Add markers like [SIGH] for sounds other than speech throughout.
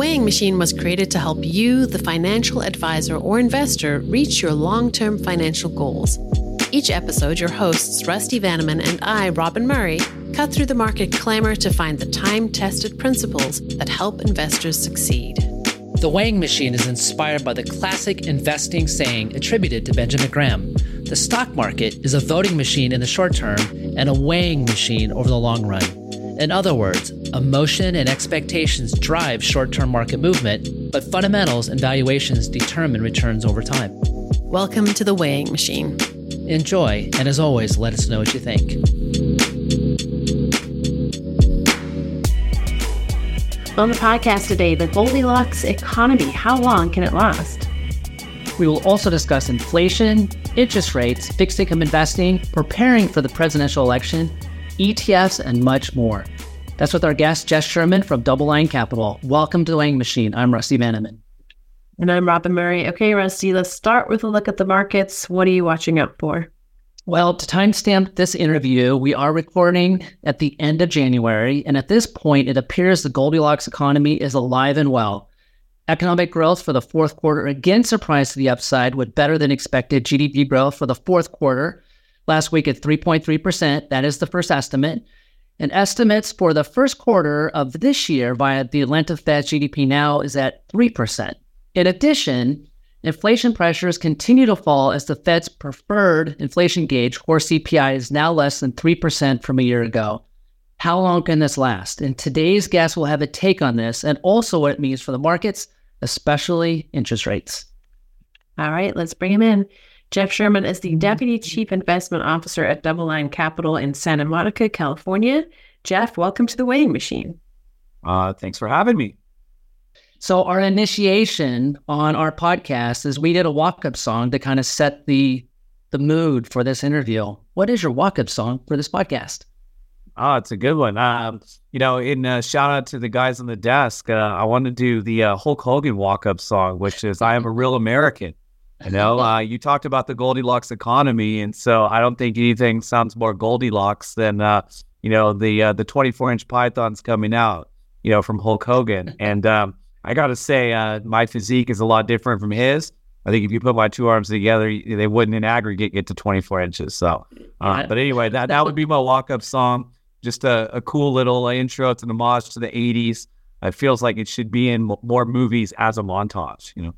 weighing machine was created to help you, the financial advisor or investor, reach your long term financial goals. Each episode, your hosts, Rusty Vanneman and I, Robin Murray, cut through the market clamor to find the time tested principles that help investors succeed. The weighing machine is inspired by the classic investing saying attributed to Benjamin Graham The stock market is a voting machine in the short term and a weighing machine over the long run. In other words, emotion and expectations drive short term market movement, but fundamentals and valuations determine returns over time. Welcome to the weighing machine. Enjoy, and as always, let us know what you think. On the podcast today, the Goldilocks economy. How long can it last? We will also discuss inflation, interest rates, fixed income investing, preparing for the presidential election, ETFs, and much more. That's with our guest, Jeff Sherman from DoubleLine Capital. Welcome to the Weighing Machine. I'm Rusty Vanneman. And I'm Robin Murray. Okay, Rusty, let's start with a look at the markets. What are you watching out for? Well, to timestamp this interview, we are recording at the end of January. And at this point, it appears the Goldilocks economy is alive and well. Economic growth for the fourth quarter again surprised to the upside with better than expected GDP growth for the fourth quarter last week at 3.3%. That is the first estimate. And estimates for the first quarter of this year via the Atlanta Fed GDP now is at 3%. In addition, inflation pressures continue to fall as the Fed's preferred inflation gauge, core CPI, is now less than 3% from a year ago. How long can this last? And today's guest will have a take on this and also what it means for the markets, especially interest rates. All right, let's bring him in. Jeff Sherman is the Deputy Chief Investment Officer at DoubleLine Capital in Santa Monica, California. Jeff, welcome to the weighing machine. Uh, thanks for having me. So, our initiation on our podcast is we did a walk up song to kind of set the the mood for this interview. What is your walk up song for this podcast? Oh, it's a good one. Um, you know, in uh, shout out to the guys on the desk, uh, I want to do the uh, Hulk Hogan walk up song, which is "I Am a Real American." You know, [LAUGHS] uh, you talked about the Goldilocks economy, and so I don't think anything sounds more Goldilocks than uh, you know the uh, the 24 inch pythons coming out, you know, from Hulk Hogan. [LAUGHS] And um, I got to say, uh, my physique is a lot different from his. I think if you put my two arms together, they wouldn't in aggregate get to 24 inches. So, uh, but anyway, that that would be my walk up song. Just a, a cool little intro to the homage to the 80s. It feels like it should be in more movies as a montage. You know.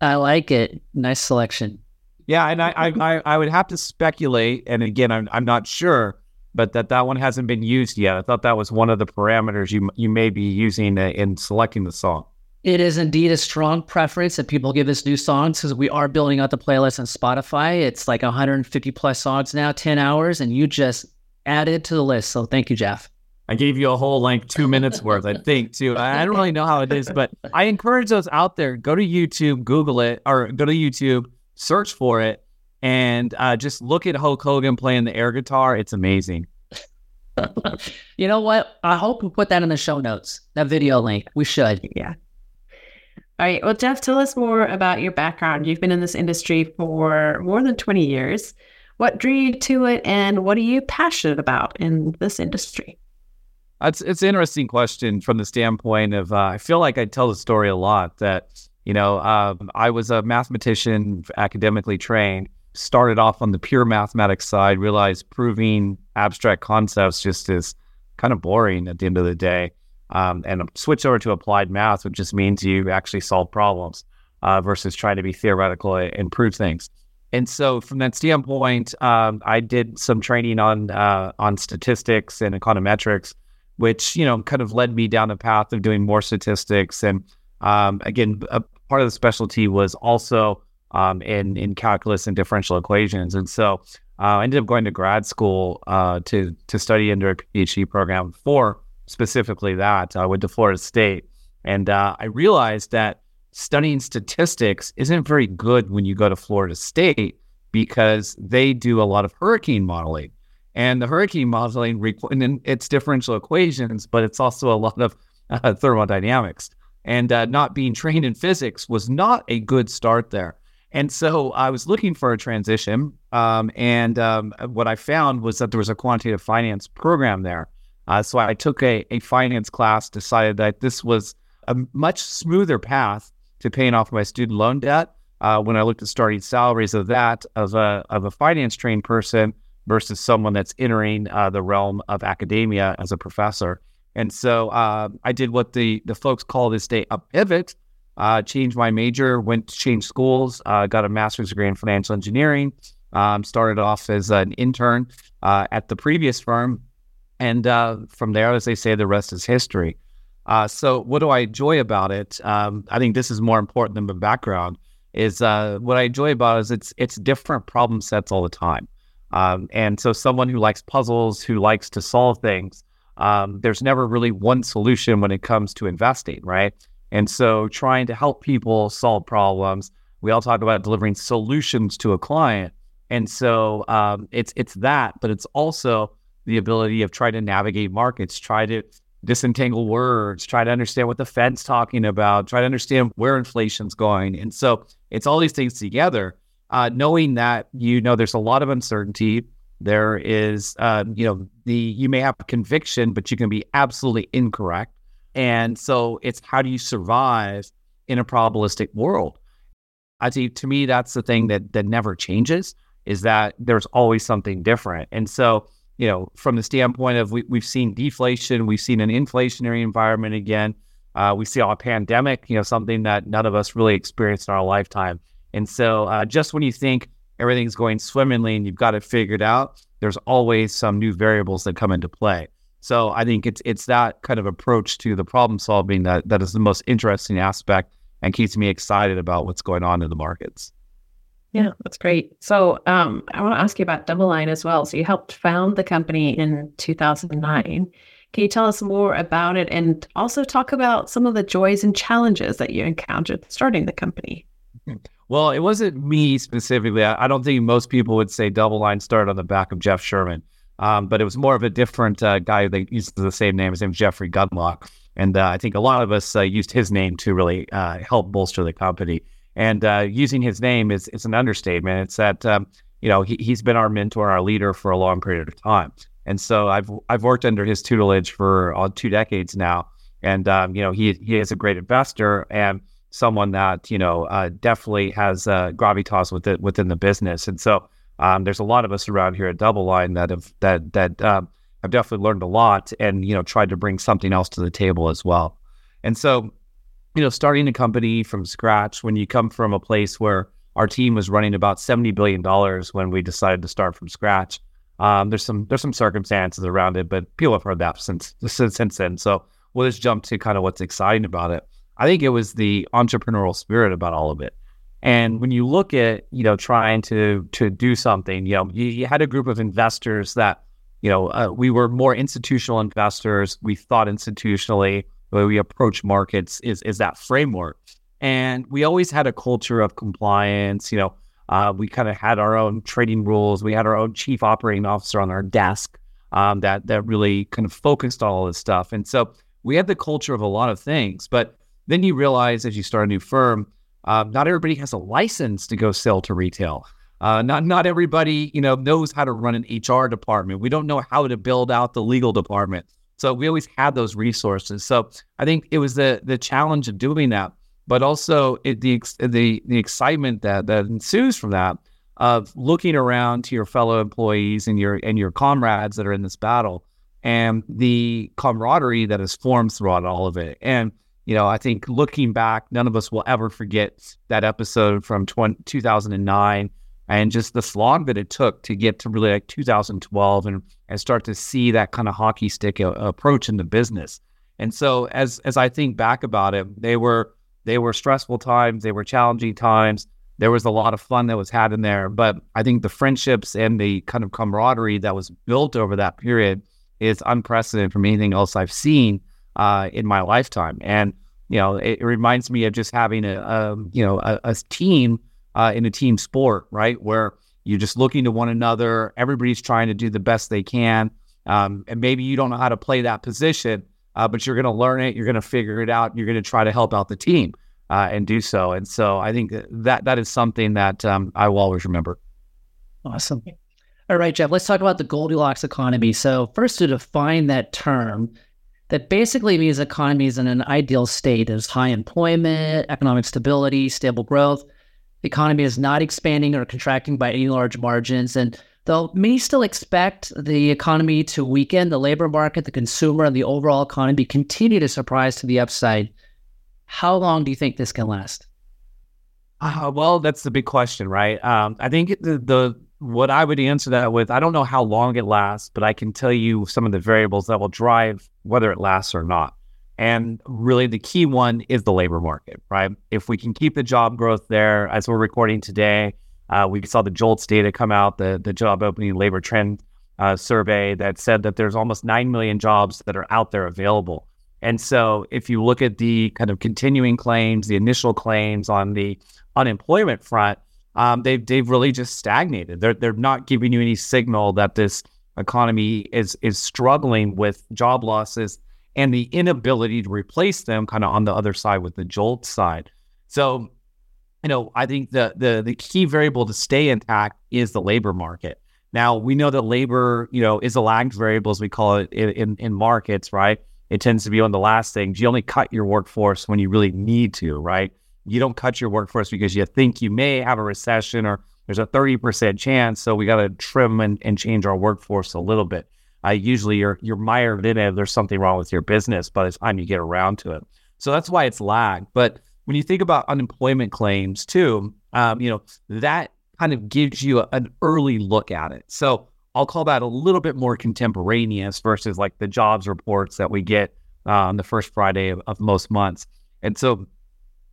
I like it. Nice selection. Yeah, and I, I, I would have to speculate, and again, I'm, I'm not sure, but that that one hasn't been used yet. I thought that was one of the parameters you you may be using uh, in selecting the song. It is indeed a strong preference that people give us new songs because we are building out the playlist on Spotify. It's like 150 plus songs now, 10 hours, and you just added to the list. So thank you, Jeff. I gave you a whole like two minutes worth, I think, too. I don't really know how it is, but I encourage those out there. Go to YouTube, Google it, or go to YouTube, search for it, and uh, just look at Hulk Hogan playing the air guitar. It's amazing. [LAUGHS] you know what? I hope we put that in the show notes. That video link. We should. Yeah. All right. Well, Jeff, tell us more about your background. You've been in this industry for more than 20 years. What drew you to it, and what are you passionate about in this industry? It's it's an interesting question from the standpoint of uh, I feel like I tell the story a lot that you know um, I was a mathematician, academically trained. Started off on the pure mathematics side, realized proving abstract concepts just is kind of boring at the end of the day, um, and switched over to applied math, which just means you actually solve problems uh, versus trying to be theoretical and prove things. And so, from that standpoint, um, I did some training on uh, on statistics and econometrics which you know kind of led me down the path of doing more statistics. And um, again, a part of the specialty was also um, in in calculus and differential equations. And so uh, I ended up going to grad school uh, to to study under a PhD program for specifically that. I went to Florida State, and uh, I realized that studying statistics isn't very good when you go to Florida State because they do a lot of hurricane modeling. And the hurricane modeling, and it's differential equations, but it's also a lot of uh, thermodynamics. And uh, not being trained in physics was not a good start there. And so I was looking for a transition. Um, and um, what I found was that there was a quantitative finance program there. Uh, so I took a, a finance class, decided that this was a much smoother path to paying off my student loan debt uh, when I looked at starting salaries of that of a of a finance trained person versus someone that's entering uh, the realm of academia as a professor. And so uh, I did what the the folks call this day a pivot. Uh, changed my major, went to change schools, uh, got a master's degree in financial engineering. Um, started off as an intern uh, at the previous firm, and from there, as they say, the rest is history. so, what do I enjoy about it? Um, I think this is more important than the background is uh, what I enjoy about it is it's it's different problem sets all the time. Um, and so someone who likes puzzles, who likes to solve things, um, there's never really one solution when it comes to investing, right? And so trying to help people solve problems, we all talk about delivering solutions to a client. And so um, it's it's that, but it's also the ability of trying to navigate markets, try to disentangle words, try to understand what the Fed's talking about, try to understand where inflation's going. And so it's all these things together, uh, knowing that you know there's a lot of uncertainty. There is, uh, you know, the you may have conviction, but you can be absolutely incorrect. And so it's how do you survive in a probabilistic world? I think to me that's the thing that that never changes is that there's always something different. And so you know, from the standpoint of we, we've seen deflation, we've seen an inflationary environment again. Uh, we see a pandemic, you know, something that none of us really experienced in our lifetime. And so, uh, just when you think everything's going swimmingly and you've got it figured out, there's always some new variables that come into play. So, I think it's it's that kind of approach to the problem solving that that is the most interesting aspect and keeps me excited about what's going on in the markets. Yeah, that's great. So um, I want to ask you about DoubleLine as well. So you helped found the company in 2009. Can you tell us more about it and also talk about some of the joys and challenges that you encountered starting the company? Well, it wasn't me specifically. I, don't think most people would say DoubleLine started on the back of Jeff Sherman, um, but it was more of a different uh, guy that used the same name. His name is Jeffrey Gundlach. And uh, I think a lot of us uh, used his name to really uh, help bolster the company. And uh, using his name is, is an understatement. It's that, um, you know, he, he's been our mentor, our leader for a long period of time. And so I've I've worked under his tutelage for uh, two decades now. And, um, you know, he, he is a great investor and someone that, you know, uh, definitely has uh, gravitas within, within the business. And so um, there's a lot of us around here at DoubleLine that have, that, that um, have definitely learned a lot and, you know, tried to bring something else to the table as well. And so you know, starting a company from scratch when you come from a place where our team was running about seventy billion dollars when we decided to start from scratch. Um, there's some there's some circumstances around it, but people have heard that since [LAUGHS] since, since then. So we'll just jump to kind of what's exciting about it. I think it was the entrepreneurial spirit about all of it. And when you look at you know trying to to do something, you know, you, you had a group of investors that you know uh, we were more institutional investors. We thought institutionally the way we approach markets is is that framework. And we always had a culture of compliance. You know, uh, we kind of had our own trading rules. We had our own chief operating officer on our desk um, that that really kind of focused on all this stuff. And so we had the culture of a lot of things. But then you realize as you start a new firm, uh, not everybody has a license to go sell to retail. Uh, not not everybody you know knows how to run an HR department. We don't know how to build out the legal department. So we always had those resources. So I think it was the the challenge of doing that, but also it, the the the excitement that that ensues from that of looking around to your fellow employees and your and your comrades that are in this battle and the camaraderie that is formed throughout all of it. And you know, I think looking back, none of us will ever forget that episode from 20, 2009 and just the slog that it took to get to really like 2012 and and start to see that kind of hockey stick a- approach in the business. And so as as I think back about it, they were they were stressful times, they were challenging times. There was a lot of fun that was had in there, but I think the friendships and the kind of camaraderie that was built over that period is unprecedented from anything else I've seen uh, in my lifetime. And you know, it, it, reminds me of just having a, a you know a, a team uh, in a team sport, right? Where you're just looking to one another. Everybody's trying to do the best they can. Um, and maybe you don't know how to play that position, uh, but you're going to learn it. You're going to figure it out. You're going to try to help out the team uh, and do so. And so I think that that is something that um, I will always remember. Awesome. All right, Jeff, let's talk about the Goldilocks economy. So, first, to define that term, that basically means is in an ideal state. There's high employment, economic stability, stable growth. The economy is not expanding or contracting by any large margins. And though many still expect the economy to weaken, the labor market, the consumer, and the overall economy continue to surprise to the upside. How long do you think this can last? Uh, well, that's the big question, right? Um, I think the, the what I would answer that with, I don't know how long it lasts, but I can tell you some of the variables that will drive whether it lasts or not. And really, the key one is the labor market, right? If we can keep the job growth there, as we're recording today, uh, we saw the JOLTS data come out, the, the job opening labor trend uh, survey that said that there's almost 9 million jobs that are out there available. And so, if you look at the kind of continuing claims, the initial claims on the unemployment front, um, they've they've really just stagnated. They're they're not giving you any signal that this economy is is struggling with job losses and the inability to replace them, kind of on the other side with the jolt side. So, you know, I think the the the key variable to stay intact is the labor market. Now we know that labor, you know, is a lagged variable as we call it in, in, markets, right? It tends to be one of the last things. You only cut your workforce when you really need to, right? You don't cut your workforce because you think you may have a recession or there's a 30% chance. So we got to trim and, and change our workforce a little bit. Uh, usually you're, you're mired in it. There's something wrong with your business by the time you get around to it. So that's why it's lagged. But when you think about unemployment claims too, um, you know, that kind of gives you a, an early look at it. So I'll call that a little bit more contemporaneous versus like the jobs reports that we get uh, on the first Friday of, of most months. And so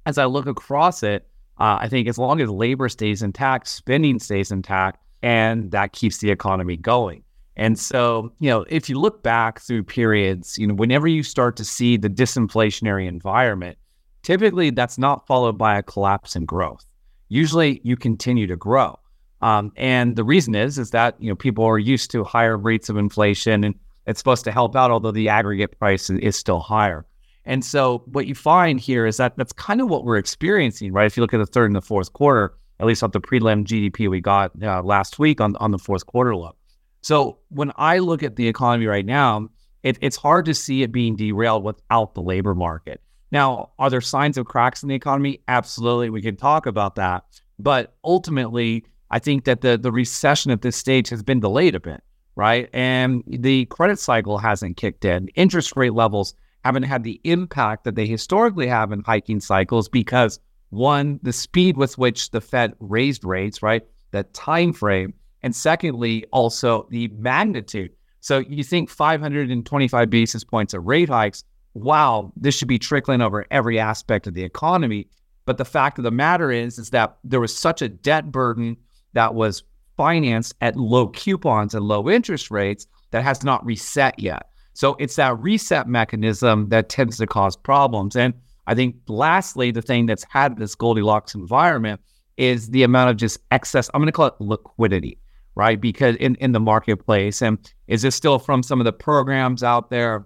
as I look across it, uh, I think as long as labor stays intact, spending stays intact, and that keeps the economy going. And so, you know, if you look back through periods, you know, whenever you start to see the disinflationary environment, typically that's not followed by a collapse in growth. Usually you continue to grow. Um, and the reason is, is that, you know, people are used to higher rates of inflation and it's supposed to help out, although the aggregate price is still higher. And so what you find here is that that's kind of what we're experiencing, right? If you look at the third and the fourth quarter, at least at the prelim GDP we got uh, last week on, on the fourth quarter look. So when I look at the economy right now, it, it's hard to see it being derailed without the labor market. Now, are there signs of cracks in the economy? Absolutely. We can talk about that. But ultimately, I think that the, the recession at this stage has been delayed a bit, right? And the credit cycle hasn't kicked in. Interest rate levels haven't had the impact that they historically have in hiking cycles because one, the speed with which the Fed raised rates, right? The time frame. And secondly, also the magnitude. So you think 525 basis points of rate hikes, wow, this should be trickling over every aspect of the economy. But the fact of the matter is, is that there was such a debt burden that was financed at low coupons and low interest rates that has not reset yet. So it's that reset mechanism that tends to cause problems. And I think lastly, the thing that's had this Goldilocks environment is the amount of just excess, I'm going to call it liquidity, right? Because in, in the marketplace, and is this still from some of the programs out there?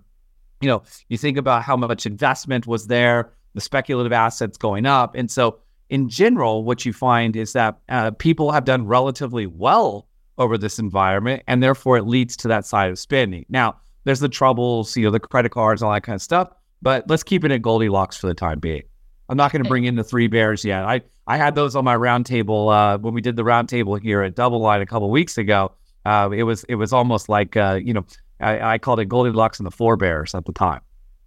You know, you think about how much investment was there, the speculative assets going up. And so in general, what you find is that uh, people have done relatively well over this environment, and therefore it leads to that side of spending. Now, there's the troubles, you know, the credit cards, all that kind of stuff. But let's keep it at Goldilocks for the time being. I'm not going to bring in the three bears yet. I, I had those on my roundtable uh, when we did the roundtable here at DoubleLine a couple weeks ago. Uh, it was it was almost like uh, you know I, I called it Goldilocks and the four bears at the time.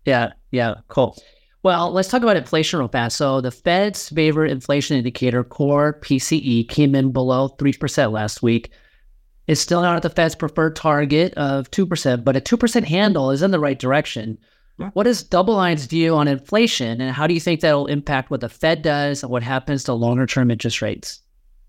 Yeah, yeah, cool. Well, let's talk about inflation real fast. So the Fed's favorite inflation indicator, core PCE, came in below three percent last week. It's still not at the Fed's preferred target of 2%, but a 2% handle is in the right direction. Yeah. What is DoubleLine's view on inflation, and how do you think that'll impact what the Fed does and what happens to longer term interest rates?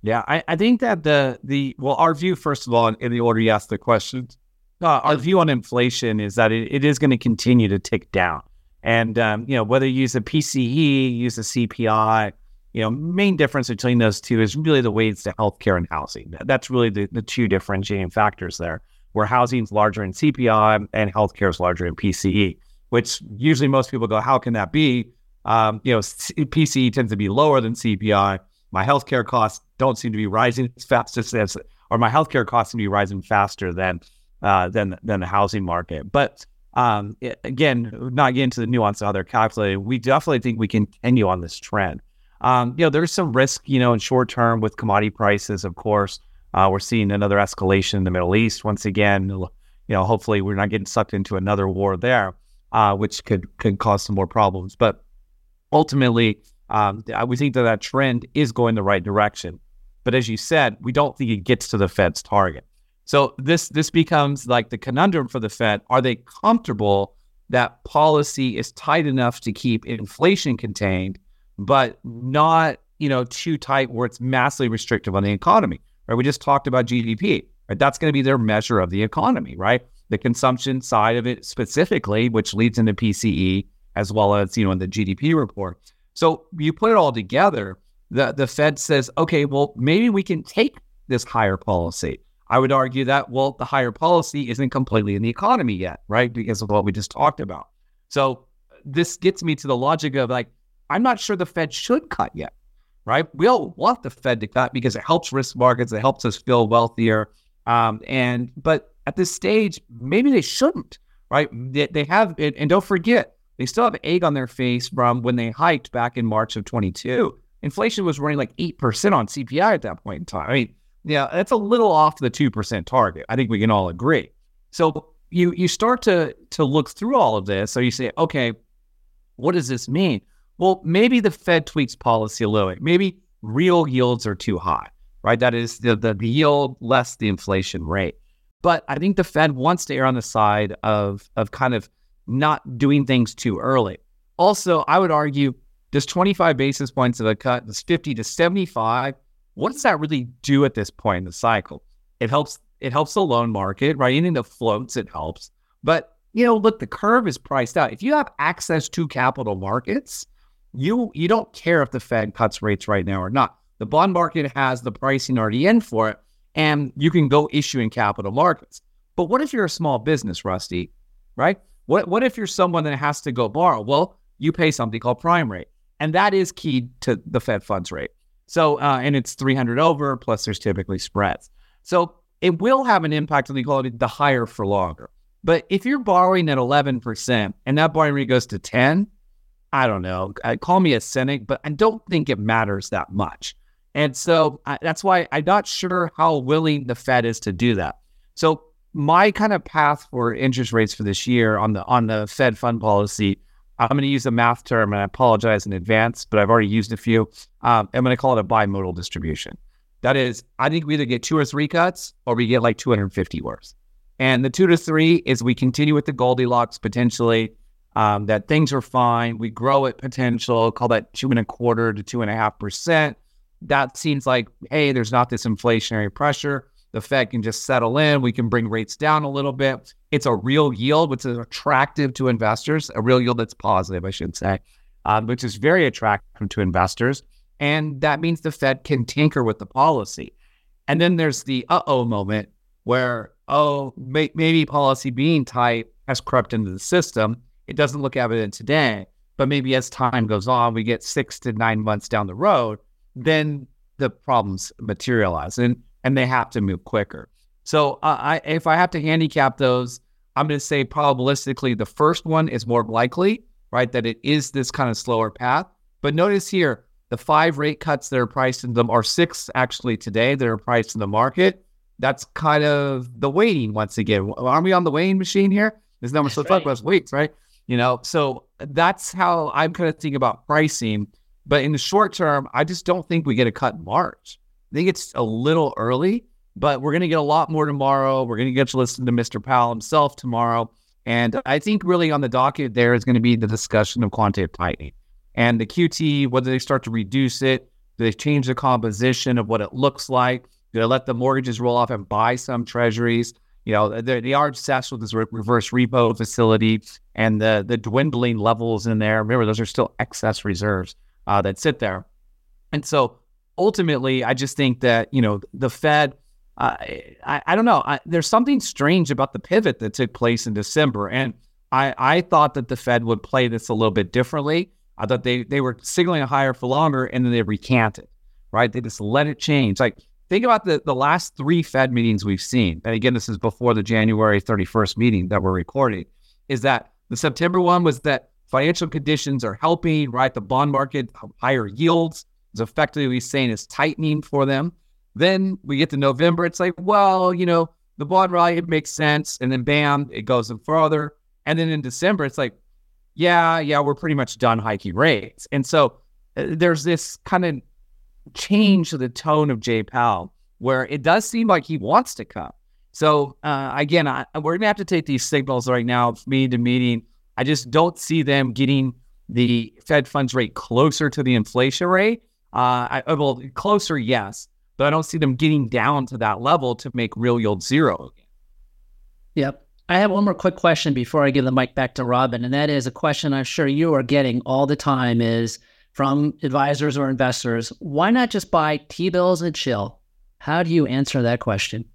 Yeah, I, I, think that the the well, our view first of all, in, in the order you asked the questions, uh, our view on inflation is that it, it is going to continue to tick down, and um, you know whether you use a PCE, use a CPI, you know, main difference between those two is really the weights to healthcare and housing. That's really the, the two differentiating factors there, where housing is larger in CPI and healthcare is larger in PCE, which usually most people go, how can that be? Um, you know, PCE tends to be lower than CPI. My healthcare costs don't seem to be rising as fast as, or my healthcare costs seem to be rising faster than uh, than than the housing market. But um, again, not getting to the nuance of how they're calculated, we definitely think we continue on this trend. Um, you know, there's some risk, you know, in short term with commodity prices, of course. Uh, we're seeing another escalation in the Middle East once again. You know, hopefully we're not getting sucked into another war there, uh, which could could cause some more problems. But ultimately, um, we think that that trend is going the right direction. But as you said, we don't think it gets to the Fed's target. So this this becomes like the conundrum for the Fed. Are they comfortable that policy is tight enough to keep inflation contained, but not you know too tight where it's massively restrictive on the economy? Right? We just talked about GDP. Right? That's going to be their measure of the economy, right? The consumption side of it specifically, which leads into PCE as well as you know in the GDP report. So you put it all together. The the Fed says, okay, well maybe we can take this higher policy I would argue that, well, the higher policy isn't completely in the economy yet, right? Because of what we just talked about. So this gets me to the logic of like, I'm not sure the Fed should cut yet, right? We all want the Fed to cut because it helps risk markets, it helps us feel wealthier. Um, and but at this stage, maybe they shouldn't, right? They, they have, and don't forget, they still have egg on their face from when they hiked back in March of 22. Inflation was running like 8% on CPI at that point in time. I mean, yeah, that's a little off the 2% target. I think we can all agree. So you you start to to look through all of this. So you say, okay, what does this mean? Well, maybe the Fed tweaks policy a little bit. Maybe real yields are too high, right? That is the, the, the yield less the inflation rate. But I think the Fed wants to err on the side of of kind of not doing things too early. Also, I would argue does 25 basis points of a cut, does 50 to 75 what does that really do at this point in the cycle? It helps it helps the loan market, right? Anything that floats, it helps. But you know, look, the curve is priced out. If you have access to capital markets, you you don't care if the Fed cuts rates right now or not. The bond market has the pricing already in for it, and you can go issue in capital markets. But what if you're a small business, Rusty? Right? What what if you're someone that has to go borrow? Well, you pay something called prime rate, and that is key to the Fed funds rate. So, uh, and it's 300 over, plus there's typically spreads. So it will have an impact on the quality, the higher for longer. But if you're borrowing at 11% and that borrowing rate goes to 10, I don't know. Uh, call me a cynic, but I don't think it matters that much. And so uh, that's why I'm not sure how willing the Fed is to do that. So my kind of path for interest rates for this year on the on the Fed fund policy I'm going to use a math term, and I apologize in advance, but I've already used a few. Um, I'm going to call it a bimodal distribution. That is, I think we either get two or three cuts, or we get like 250 worse. And the two to three is we continue with the Goldilocks potentially, um, that things are fine. We grow at potential, call that two and a quarter to two and a half percent. That seems like, hey, there's not this inflationary pressure. The Fed can just settle in. We can bring rates down a little bit. It's a real yield, which is attractive to investors, a real yield that's positive, I should say, um, which is very attractive to investors. And that means the Fed can tinker with the policy. And then there's the uh oh moment where, oh, may- maybe policy being tight has crept into the system. It doesn't look evident today, but maybe as time goes on, we get six to nine months down the road, then the problems materialize. And and they have to move quicker. So uh, I, if I have to handicap those, I'm going to say probabilistically the first one is more likely, right? That it is this kind of slower path. But notice here, the five rate cuts that are priced in them are six actually today that are priced in the market. That's kind of the waiting once again. Are we on the weighing machine here? This number so right. plus weights, right? You know, so that's how I'm kind of thinking about pricing. But in the short term, I just don't think we get a cut in March. I think it's a little early, but we're going to get a lot more tomorrow. We're going to get to listen to Mr. Powell himself tomorrow. And I think really on the docket there is going to be the discussion of quantitative tightening and the QT, whether they start to reduce it, do they change the composition of what it looks like? Do they let the mortgages roll off and buy some treasuries? You know, they are obsessed with this re- reverse repo facility and the the dwindling levels in there. Remember, those are still excess reserves uh, that sit there. And so ultimately, I just think that you know the Fed. Uh, I, I don't know. I, there's something strange about the pivot that took place in December, and I, I thought that the Fed would play this a little bit differently. I thought they they were signaling a higher for longer, and then they recanted. Right? They just let it change. Like think about the the last three Fed meetings we've seen. And again, this is before the January 31st meeting that we're recording. is that the September one was that financial conditions are helping, right? The bond market, higher yields is effectively saying is tightening for them. Then we get to November, it's like, well, you know, the bond rally, it makes sense. And then bam, it goes further. And then in December, it's like, yeah, yeah, we're pretty much done hiking rates. And so uh, there's this kind of change the tone of Jay Powell where it does seem like he wants to come. So uh, again, I, we're gonna have to take these signals right now, meeting to meeting. I just don't see them getting the Fed funds rate closer to the inflation rate. Uh, I, well, closer, yes, but I don't see them getting down to that level to make real yield zero again. Yep. I have one more quick question before I give the mic back to Robin, and that is a question I'm sure you are getting all the time is from advisors or investors, why not just buy T-bills and chill? How do you answer that question?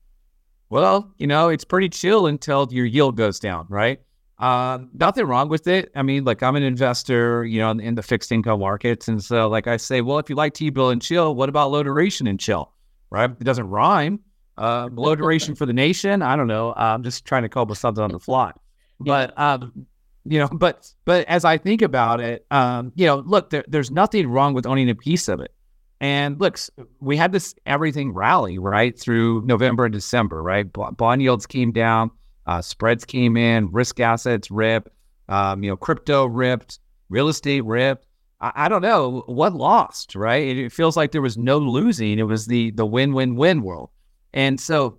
Well, you know, it's pretty chill until your yield goes down, right? Uh, nothing wrong with it. I mean, like I'm an investor, you know, in, in, the fixed income markets, and so like I say, well, if you like T-bill and chill, what about low duration and chill? Right? It doesn't rhyme. Uh, low duration for the nation. I don't know. I'm just trying to come up with something on the fly. But um, you know, but but as I think about it, um, you know, look, there, there's nothing wrong with owning a piece of it. And look, we had this everything rally right through November and December, right? Bond yields came down, uh, spreads came in, risk assets ripped, um, you know, crypto ripped, real estate ripped. I, I, don't know what lost, right? It, it feels like there was no losing. It was the the win win win world. And so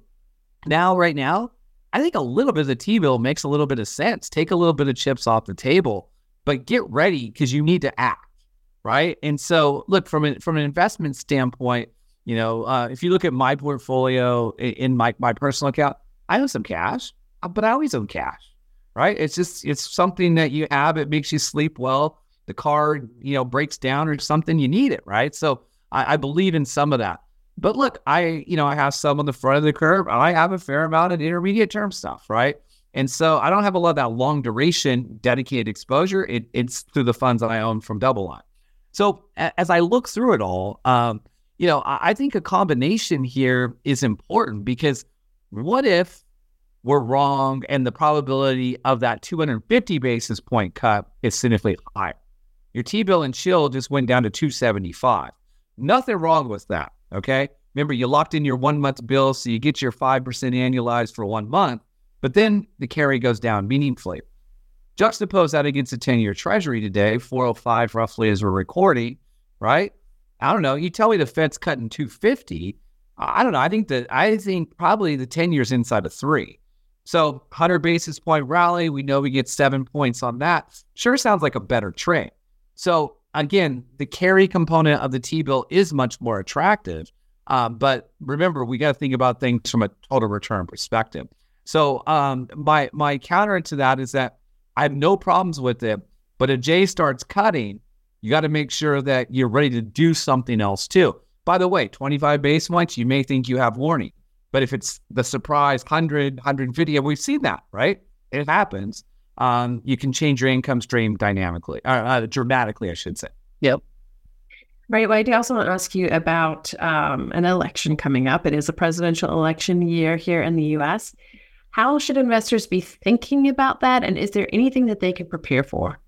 now, right now, I think a little bit of the T bill makes a little bit of sense. Take a little bit of chips off the table, but get ready because you need to act right? And so, look from an from an investment standpoint, you know, uh, if you look at my portfolio in, my my personal account, I own some cash, uh, but I always own cash, right? It's just it's something that you have. It makes you sleep well. The car, you know, breaks down or something, you need it, right? So I, I believe in some of that. But look, I you know I have some on the front of the curve. I have a fair amount of intermediate term stuff, right? And so I don't have a lot of that long duration dedicated exposure. It, it's through the funds that I own from DoubleLine. So as I look through it all, um, you know, I, I think a combination here is important because what if we're wrong and the probability of that 250 basis point cut is significantly higher? Your T bill and chill just went down to 275. Nothing wrong with that. Okay. Remember, you locked in your one month bill, so you get your 5% annualized for one month, but then the carry goes down meaningfully. Juxtapose that against the 10 year treasury today, 405 roughly as we're recording, right? I don't know. You tell me the Fed's cutting 250. I don't know. I think that I think probably the 10 years inside of three. So 100 basis point rally, we know we get seven points on that. Sure sounds like a better trade. So again, the carry component of the T bill is much more attractive. Um, but remember, we got to think about things from a total return perspective. So um, my my counter to that is that I have no problems with it. But if Jay starts cutting, you got to make sure that you're ready to do something else too. By the way, 25 base points, you may think you have warning. But if it's the surprise 100, 150, and we've seen that, right? It happens. Um, you can change your income stream dynamically, uh, uh, dramatically, I should say. Yep. Right. Well, I do also want to ask you about um, an election coming up. It is a presidential election year here in the U.S. How should investors be thinking about that? And is there anything that they can prepare for?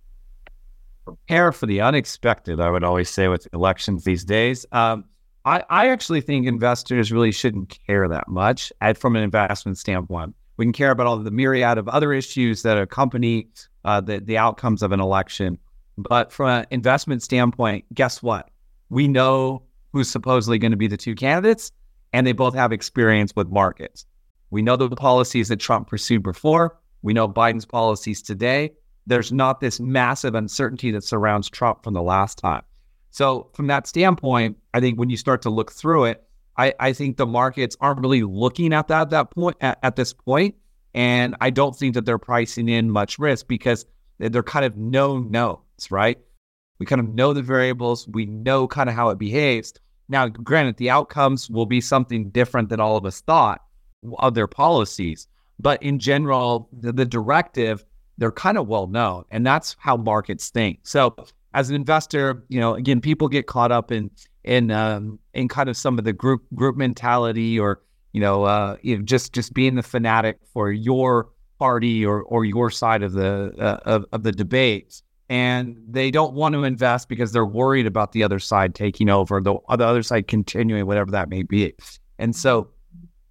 Prepare for the unexpected, I would always say with elections these days. Um, I, I, actually think investors really shouldn't care that much at, from an investment standpoint. We can care about all the myriad of other issues that accompany uh, the, the outcomes of an election. But from an investment standpoint, guess what? We know who's supposedly going to be the two candidates, and they both have experience with markets. We know the policies that Trump pursued before. We know Biden's policies today. There's not this massive uncertainty that surrounds Trump from the last time. So, from that standpoint, I think when you start to look through it, I, I think the markets aren't really looking at that at that point at, at this point, and I don't think that they're pricing in much risk because they're kind of known knowns, right? We kind of know the variables, we know kind of how it behaves. Now, granted, the outcomes will be something different than all of us thought, of their policies. But in general, the, the directive, they're kind of well known. And that's how markets think. So as an investor, you know, again, people get caught up in in um, in kind of some of the group group mentality or you know, uh, you know, just just being the fanatic for your party or or your side of the uh, of, of the debate and they don't want to invest because they're worried about the other side taking over the, the other side continuing whatever that may be. And so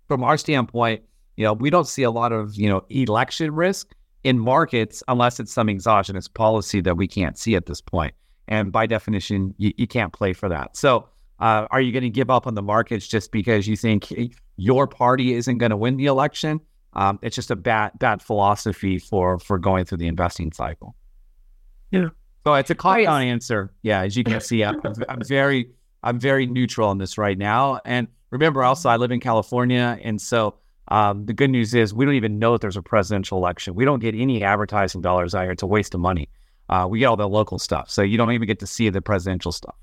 from our standpoint you know we don't see a lot of you know election risk in markets unless it's some exogenous policy that we can't see at this point and by definition you, you can't play for that so uh, are you going to give up on the markets just because you think your party isn't going to win the election um, it's just a bad bad philosophy for for going through the investing cycle. Yeah. So it's a cop out answer. Yeah, as you can see, I'm, I'm very I'm very neutral on this right now. And remember, also I live in California, and so um, the good news is we don't even know if there's a presidential election. We don't get any advertising dollars out here. It's a waste of money. Uh, we get all the local stuff, so you don't even get to see the presidential stuff.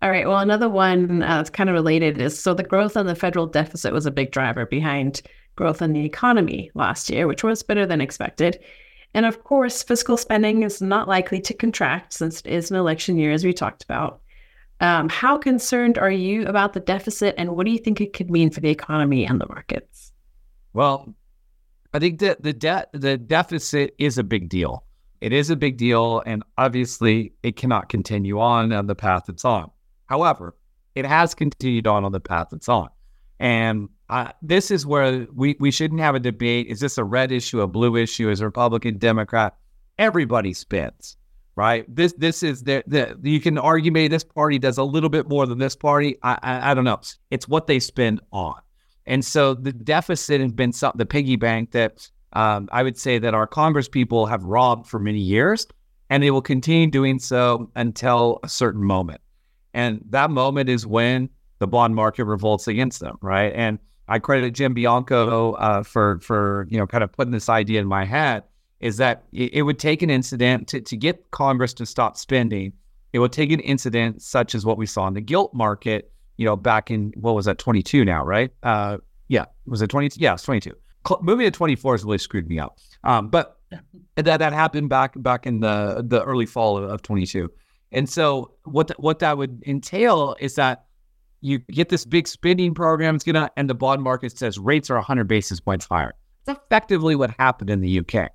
All right. Well, another one uh, that's kind of related is so the growth on the federal deficit was a big driver behind growth in the economy last year, which was better than expected. And of course, fiscal spending is not likely to contract since it is an election year, as we talked about. Um, how concerned are you about the deficit, and what do you think it could mean for the economy and the markets? Well, I think that the debt, the deficit is a big deal. It is a big deal, and obviously, it cannot continue on on the path it's on. However, it has continued on on the path it's on, and uh, this is where we, we shouldn't have a debate. Is this a red issue, a blue issue? Is Republican, Democrat? Everybody spends, right? This this is the, the you can argue maybe this party does a little bit more than this party. I, I, I don't know. It's what they spend on, and so the deficit has been something the piggy bank that um, I would say that our Congress people have robbed for many years, and they will continue doing so until a certain moment, and that moment is when the bond market revolts against them, right? And I credit Jim Bianco uh, for for you know kind of putting this idea in my head is that it, it, would take an incident to, to get Congress to stop spending. It would take an incident such as what we saw in the gilt market, you know, back in what was that 22 now, right? Uh, yeah, was it 22? Yeah, it's 22. Cl- moving to 24 has really screwed me up. Um, but that that happened back back in the the early fall of, of 22. And so what th- what that would entail is that you get this big spending program, it's gonna, and the bond market says rates are 100 basis points higher. It's effectively what happened in the UK.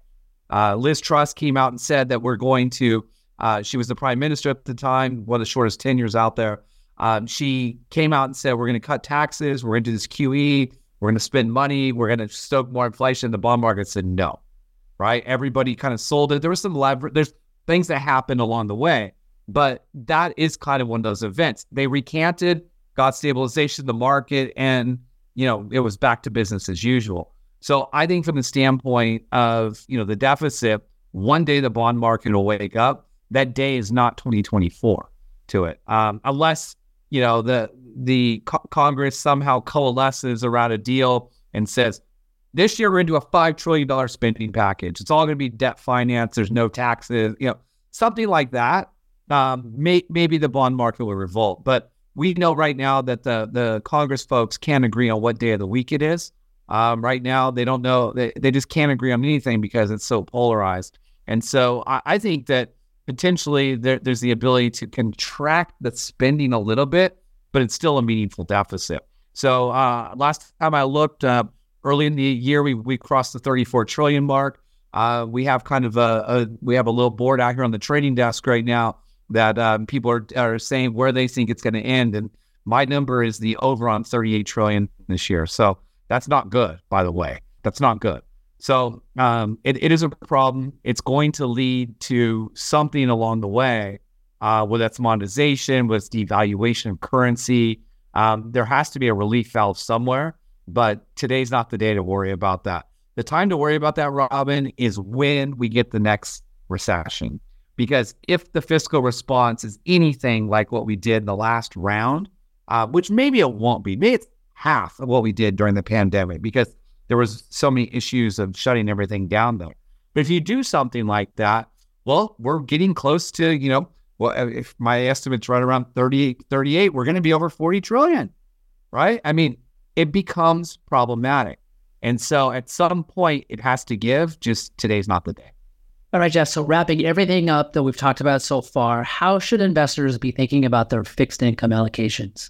Uh, Liz Truss came out and said that we're going to. Uh, she was the prime minister at the time, one of the shortest tenures out there. Um, she came out and said we're going to cut taxes, we're into this QE, we're going to spend money, we're going to stoke more inflation. The bond market said no. Right? Everybody kind of sold it. There was some leverage. There's things that happened along the way, but that is kind of one of those events. They recanted got stabilization in the market, and you know it was back to business as usual. So I think from the standpoint of you know the deficit, one day the bond market will wake up. That day is not 2024 to it, um, unless you know the the co- Congress somehow coalesces around a deal and says this year we're into a five trillion dollar spending package. It's all going to be debt finance. There's no taxes. You know something like that. Um, may, maybe the bond market will revolt, but we know right now that the the Congress folks can't agree on what day of the week it is. Um, right now, they don't know. They, they just can't agree on anything because it's so polarized. And so I, I think that potentially there, there's the ability to contract the spending a little bit, but it's still a meaningful deficit. So uh, last time I looked, uh, early in the year, we we crossed the 34 trillion mark. Uh, we have kind of a, a, we have a little board out here on the trading desk right now that um, people are, are saying where they think it's going to end. And my number is the over on 38 trillion this year. So that's not good, by the way. That's not good. So um, it, it is a problem. It's going to lead to something along the way, uh, whether that's monetization, whether it's devaluation of currency. Um, there has to be a relief valve somewhere, but today's not the day to worry about that. The time to worry about that, Robin, is when we get the next recession. Because if the fiscal response is anything like what we did in the last round, uh, which maybe it won't be, maybe it's half of what we did during the pandemic because there was so many issues of shutting everything down though. But if you do something like that, well, we're getting close to, you know, well, if my estimate's right around 38, 38 we're going to be over 40 trillion, right? I mean, it becomes problematic. And so at some point, it has to give. Just today's not the day. All right, Jeff. So wrapping everything up that we've talked about so far, how should investors be thinking about their fixed income allocations?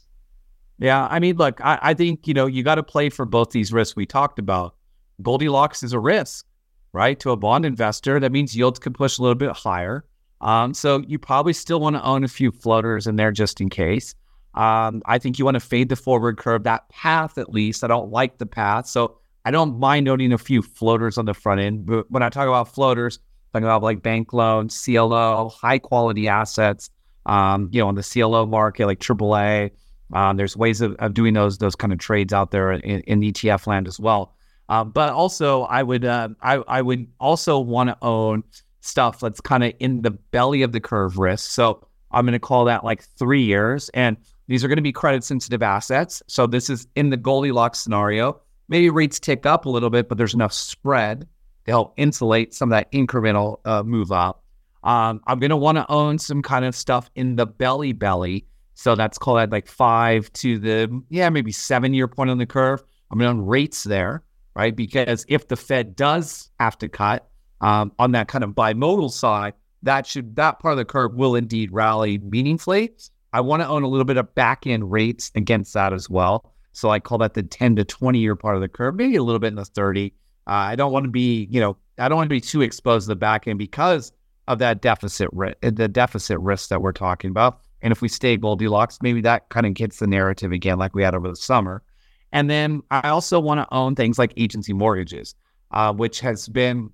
Yeah, I mean, look, I, I think you know you got to play for both these risks we talked about. Goldilocks is a risk. right? To a bond investor, that means yields could push a little bit higher. Um, so you probably still want to own a few floaters in there just in case. Um, I think you want to fade the forward curve, that path at least. I don't like the path. So I don't mind owning a few floaters on the front end. But when I talk about floaters, I'm talking about like bank loans, CLO, high quality assets, um, you know, on the CLO market, like AAA. Um, there's ways of, of doing those those kind of trades out there in, in ETF land as well. Um, but also, I would uh, I, I would also want to own stuff that's kind of in the belly of the curve risk. So I'm going to call that like three years, and these are going to be credit sensitive assets. So this is in the Goldilocks scenario. Maybe rates tick up a little bit, but there's enough spread to help insulate some of that incremental uh, move up. Um, I'm going to want to own some kind of stuff in the belly belly. So that's called at like five to the, yeah, maybe seven year point on the curve. I'm to own rates there, right? Because if the Fed does have to cut um, on that kind of bimodal side, that should, that part of the curve will indeed rally meaningfully. I want to own a little bit of back end rates against that as well. So I call that the 10 to 20 year part of the curve, maybe a little bit in the 30. Uh, I don't want to be, you know, I don't want to be too exposed to the back end because of that deficit risk, the deficit risk that we're talking about. And if we stay Goldilocks, maybe that kind of gets the narrative again, like we had over the summer. And then I also want to own things like agency mortgages, uh, which has been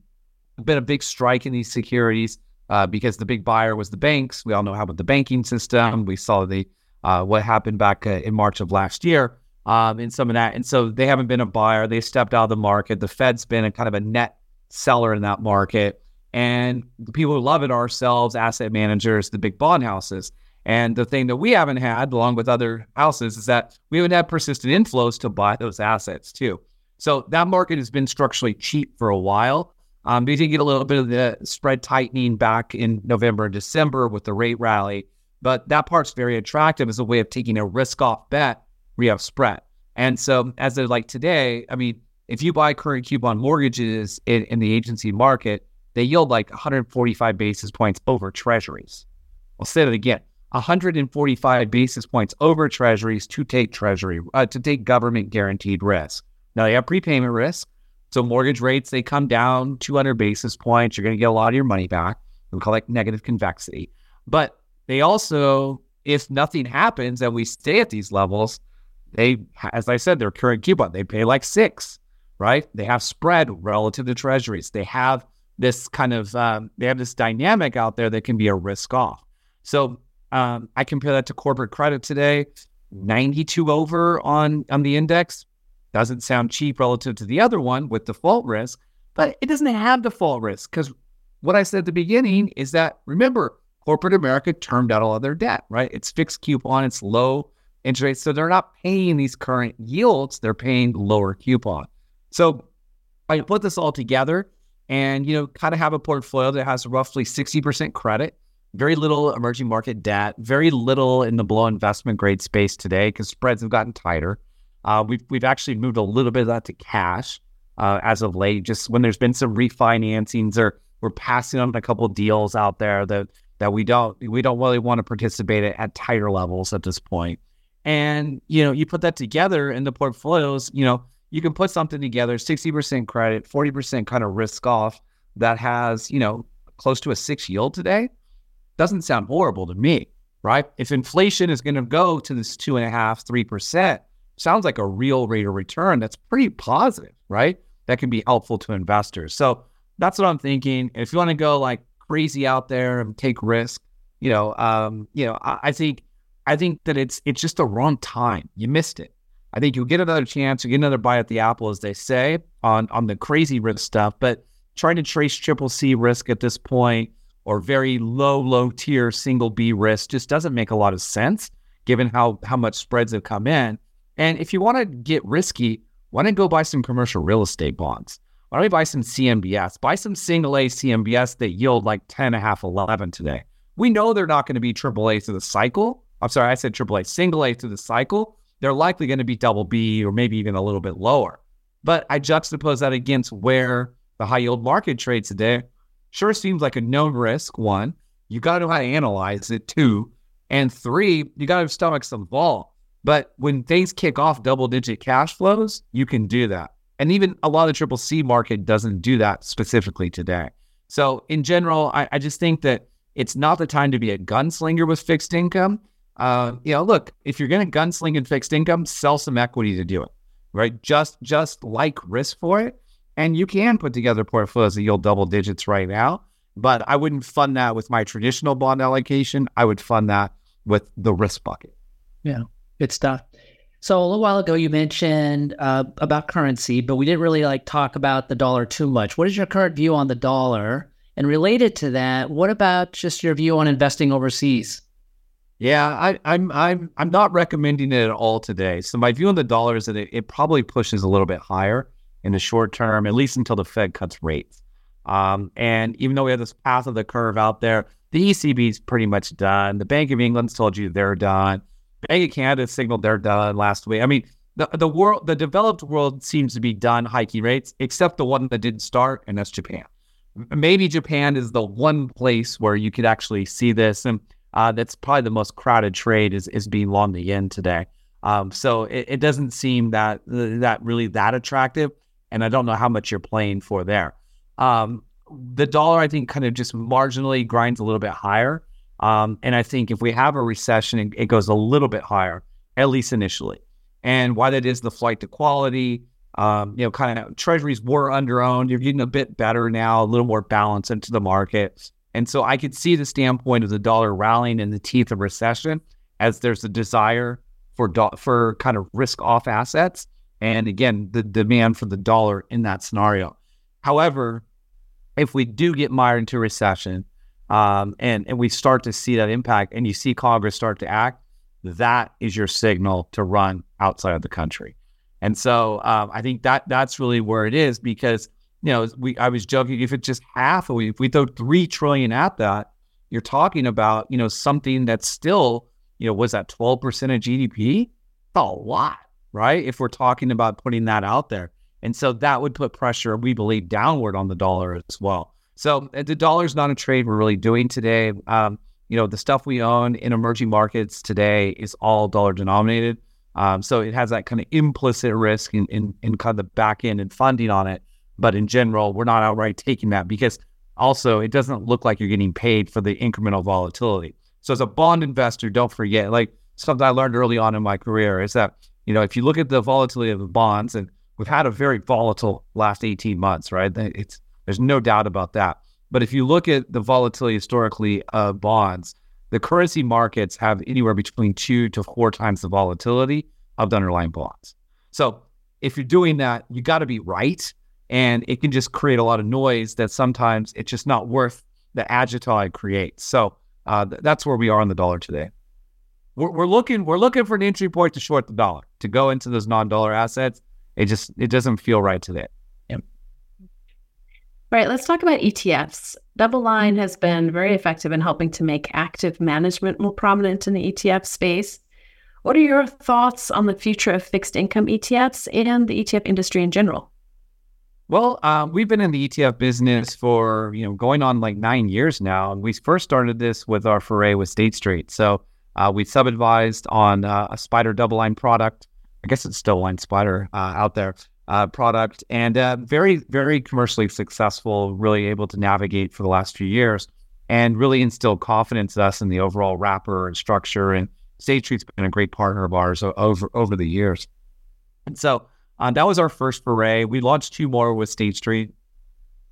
been a big strike in these securities uh, because the big buyer was the banks. We all know how about the banking system. We saw the uh, what happened back uh, in March of last year um, in some of that, and so they haven't been a buyer. They stepped out of the market. The Fed's been a kind of a net seller in that market. And the people who love it are ourselves, asset managers, the big bond houses. And the thing that we haven't had, along with other houses, is that we haven't had persistent inflows to buy those assets too. So that market has been structurally cheap for a while. Um, we did get a little bit of the spread tightening back in November and December with the rate rally, but that part's very attractive as a way of taking a risk off bet where you have spread. And so, as they're like today, I mean, if you buy current coupon mortgages in, in the agency market, they yield like 145 basis points over treasuries. I'll say that again 145 basis points over treasuries to take treasury, uh, to take government guaranteed risk. Now they have prepayment risk. So mortgage rates, they come down 200 basis points. You're going to get a lot of your money back. We call it negative convexity. But they also, if nothing happens and we stay at these levels, they, as I said, their current coupon, they pay like six, right? They have spread relative to treasuries. They have this kind of um, they have this dynamic out there that can be a risk off. So um, I compare that to corporate credit today, 92 over on on the index doesn't sound cheap relative to the other one with default risk, but it doesn't have default risk because what I said at the beginning is that remember corporate America termed out all of their debt, right? It's fixed coupon, it's low interest rates, so they're not paying these current yields; they're paying lower coupon. So I put this all together and you know kind of have a portfolio that has roughly 60% credit very little emerging market debt very little in the below investment grade space today because spreads have gotten tighter uh, we've, we've actually moved a little bit of that to cash uh, as of late just when there's been some refinancings or we're passing on a couple deals out there that that we don't we don't really want to participate at, at tighter levels at this point. and you know you put that together in the portfolios you know you can put something together 60% credit 40% kind of risk off that has you know close to a six yield today doesn't sound horrible to me right? If inflation is going to go to this two and a half three percent sounds like a real rate of return. That's pretty positive right? That can be helpful to investors. So that's what i'm thinking. If you want to go like crazy out there and take risk you know um you know I, I think i think that it's it's just the wrong time. You missed it. I think you'll get another chance, you get another bite at the apple, as they say, on on the crazy risk stuff. But trying to trace triple C risk at this point or very low, low tier single B risk just doesn't make a lot of sense given how how much spreads have come in. And if you want to get risky, why don't go buy some commercial real estate bonds? Why don't we buy some CMBS? Buy some single A CMBS that yield like 10 and a half, 11 today. We know they're not going to be triple A through the cycle. I'm sorry, I said triple A, single A through the cycle they're likely going to be double B or maybe even a little bit lower. But I juxtapose that against where the high yield market trades today. Sure seems like a known risk, one. You got to know how to analyze it, two. And three, you got to stomach some vol. But when things kick off double digit cash flows, you can do that. And even a lot of the triple C market doesn't do that specifically today. So in general, I, I just think that it's not the time to be a gunslinger with fixed income. Uh, you know, look, if you're going to gunsling in fixed income, sell some equity to do it, right? Just just like risk for it, and you can put together portfolios that yield double digits right now. But I wouldn't fund that with my traditional bond allocation. I would fund that with the risk bucket. Yeah, good stuff. So a little while ago, you mentioned uh, about currency, but we didn't really like talk about the dollar too much. What is your current view on the dollar? And related to that, what about just your view on investing overseas? Yeah, I, am I'm, I'm I'm not recommending it at all today. So my view on the dollar is that it, it probably pushes a little bit higher in the short term, at least until the Fed cuts rates. Um, and even though we have this path of the curve out there, the ECB is pretty much done. The Bank of England's told you they're done. Bank of Canada signaled they're done last week. I mean, the the world, the developed world seems to be done hiking rates, except the one that didn't start, and that's Japan. Maybe Japan is the one place where you could actually see this, and uh, that's probably the most crowded trade is is being long the yen today. Um, so it, it, doesn't seem that that really that attractive, and I don't know how much you're playing for there. Um, the dollar, I think, kind of just marginally grinds a little bit higher. Um, and I think if we have a recession, it, goes a little bit higher, at least initially. And why that is the flight to quality, um, you know, kind of treasuries were underowned. You're getting a bit better now, a little more balance into the market. And so I could see the standpoint of the dollar rallying in the teeth of recession as there's a desire for do- for kind of risk off assets. And again, the demand for the dollar in that scenario. However, if we do get mired into recession, um, and and we start to see that impact, and you see Congress start to act, that is your signal to run outside of the country. And so um, I think that that's really where it is because you know we I was joking if it's just half, if we throw three trillion at that, you're talking about you know something that's still you know was that twelve percent of GDP? a lot, right? If we're talking about putting that out there, and so that would put pressure, we believe, downward on the dollar as well. So uh, the dollar is not a trade we're really doing today. Um, you know, the stuff we own in emerging markets today is all dollar denominated. Um, so it has that kind of implicit risk in, in, in kind of the back end and funding on it. But in general, we're not outright taking that because also it doesn't look like you're getting paid for the incremental volatility. So as a bond investor, don't forget, like something I learned early on in my career is that, you know, if you look at the volatility of the bonds, and we've had a very volatile last 18 months, right? It's there's no doubt about that. But if you look at the volatility historically of bonds, the currency markets have anywhere between two to four times the volatility of the underlying bonds. So if you're doing that, you got to be right. And it can just create a lot of noise that sometimes it's just not worth the agita it creates. So uh, th- that's where we are on the dollar today. We're, we're, looking we're looking for an entry point to short the dollar to go into those non-dollar assets. It just it doesn't feel right today. Right. Let's talk about ETFs. DoubleLine has been very effective in helping to make active management more prominent in the ETF space. What are your thoughts on the future of fixed income ETFs and the ETF industry in general? Well, uh, we've been in the ETF business for you know going on like nine years now, and we first started this with our foray with State Street. So uh, we sub-advised on uh, a SPDR double line product. I guess it's still Line SPDR uh, out there uh, product and uh, very, very commercially successful, really able to navigate for the last few years and really instill confidence in us in the overall wrapper and structure. And State Street's been a great partner of ours over, over the years. And so uh, that was our first foray. We launched two more with State Street.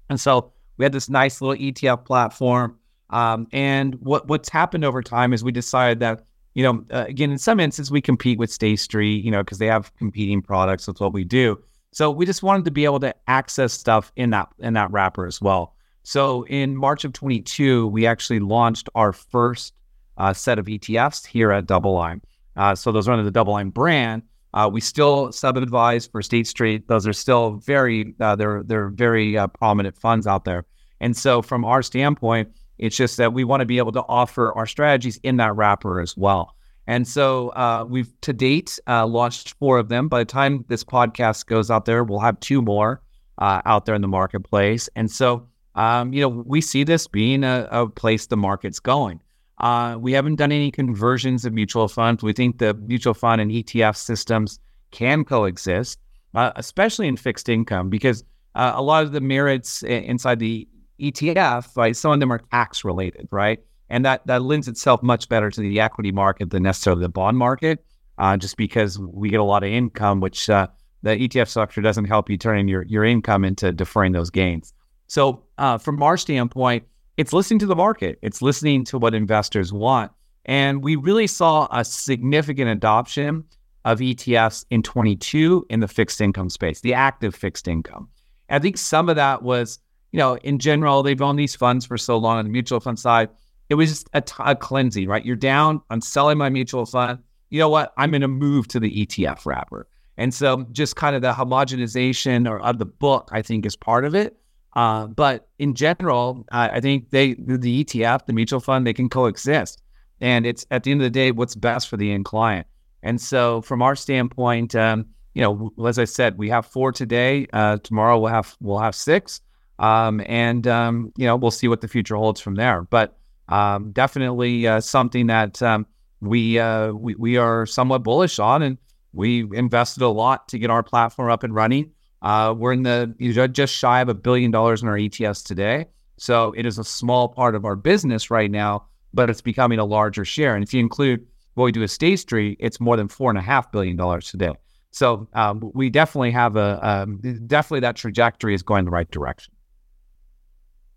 And so we had this nice little ETF platform. Um, and what what's happened over time is we decided that you know, uh, again, in some instances, we compete with State Street, you know, because they have competing products. That's what we do. So we just wanted to be able to access stuff in that in that wrapper as well. So in March of 22, we actually launched our first uh, set of ETFs here at DoubleLine. Uh, so those are under the DoubleLine brand. Uh, we still sub-advise for State Street. Those are still very uh, they're they're very uh, prominent funds out there. And so from our standpoint, it's just that we want to be able to offer our strategies in that wrapper as well. And so uh, we've to date uh, launched four of them. By the time this podcast goes out there, we'll have two more uh, out there in the marketplace. And so, um, you know, we see this being a, a place the market's going. Uh, we haven't done any conversions of mutual funds. We think the mutual fund and ETF systems can coexist. uh, especially in fixed income, because uh, a lot of the merits inside the ETF, right, some of them are tax related, right? And that, that lends itself much better to the equity market than necessarily the bond market, uh, just because we get a lot of income, which uh, the ETF structure doesn't help you turning your, your income into deferring those gains. So, uh, from our standpoint, it's listening to the market, it's listening to what investors want. And we really saw a significant adoption of ETFs in 22 in the fixed income space, the active fixed income. I think some of that was, you know, in general, they've owned these funds for so long on the mutual fund side. It was just a, t- a cleansing, right? You're down, I'm selling my mutual fund. You know what? I'm going to move to the ETF wrapper. And so just kind of the homogenization or of the book, I think, is part of it. Uh, but in general, I think they the ETF, the mutual fund, they can coexist. And it's at the end of the day, what's best for the end client. And so, from our standpoint, um, you know, as I said, we have four today. Uh, tomorrow we'll have we'll have six, um, and um, you know, we'll see what the future holds from there. But um, definitely uh, something that um, we, uh, we we are somewhat bullish on, and we invested a lot to get our platform up and running. Uh, we're in the just shy of a billion dollars in our ETFs today, so it is a small part of our business right now but it's becoming a larger share. And if you include what we do at State Street, it's more than four and a half billion dollars today. So um, we definitely have a um, definitely that trajectory is going the right direction.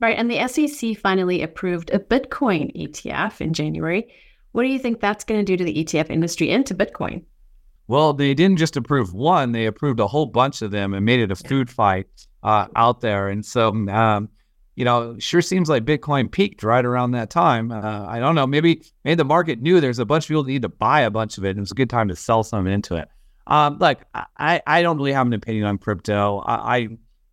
Right, and the SEC finally approved a Bitcoin ETF in January. What do you think that's going to do to the ETF industry and to Bitcoin? Well, they didn't just approve one; they approved a whole bunch of them and made it a food fight uh, out there. And so, um, you know, sure seems like Bitcoin peaked right around that time. Uh, I don't know. Maybe maybe the market knew there's a bunch of people that need to buy a bunch of it, and it was a good time to sell some into it. Um, like I, I don't really have an opinion on crypto. I, I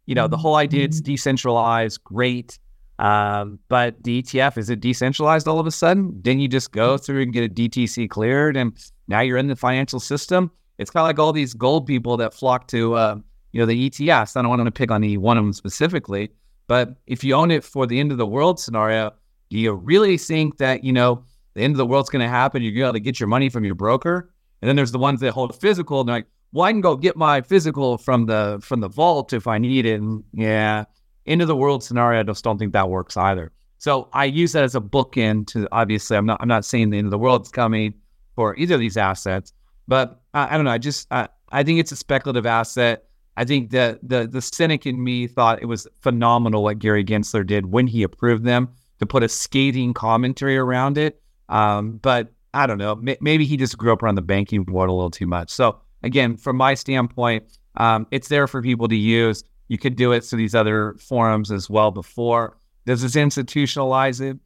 you know, the whole idea it's mm-hmm. decentralized, great. Um, but the ETF is it decentralized all of a sudden? Didn't you just go through and get a DTC cleared, and now you're in the financial system? It's kind of like all these gold people that flock to, uh, you know, the ETFs. I don't want to pick on any one of them specifically but if you own it for the end of the world scenario, do you really think that, you know, the end of the world's going to happen? You're going to get your money from your broker. And then there's the ones that hold physical and they're like, well, I can go get my physical from the from the vault if I need it. And yeah, end of the world scenario, I just don't think that works either. So I use that as a bookend to obviously I'm not I'm not saying the end of the world's coming for either of these assets, but I, I don't know. I just I, I think it's a speculative asset. I think that the the cynic in me thought it was phenomenal what Gary Gensler did when he approved them to put a scathing commentary around it. Um, but I don't know. M- maybe he just grew up around the banking world a little too much. So again, from my standpoint, um, it's there for people to use. You could do it through these other forums as well before. Does this institutionalize it?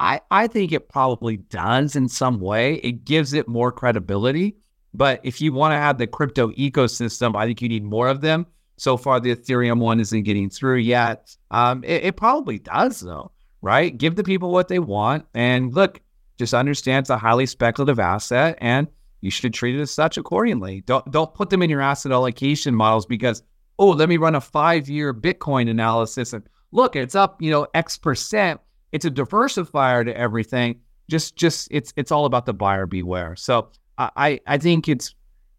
I, I think it probably does in some way. It gives it more credibility. But if you want to have the crypto ecosystem, I think you need more of them. So far, the Ethereum one isn't getting through yet. Um, it, it, probably does, though, right? Give the people what they want. And look, just understand it's a highly speculative asset and you should treat it as such accordingly. Don't, don't put them in your asset allocation models because, oh, let me run a five year Bitcoin analysis and look, it's up, you know, X percent. It's a diversifier to everything. Just, just, it's, it's all about the buyer beware. So I I think it's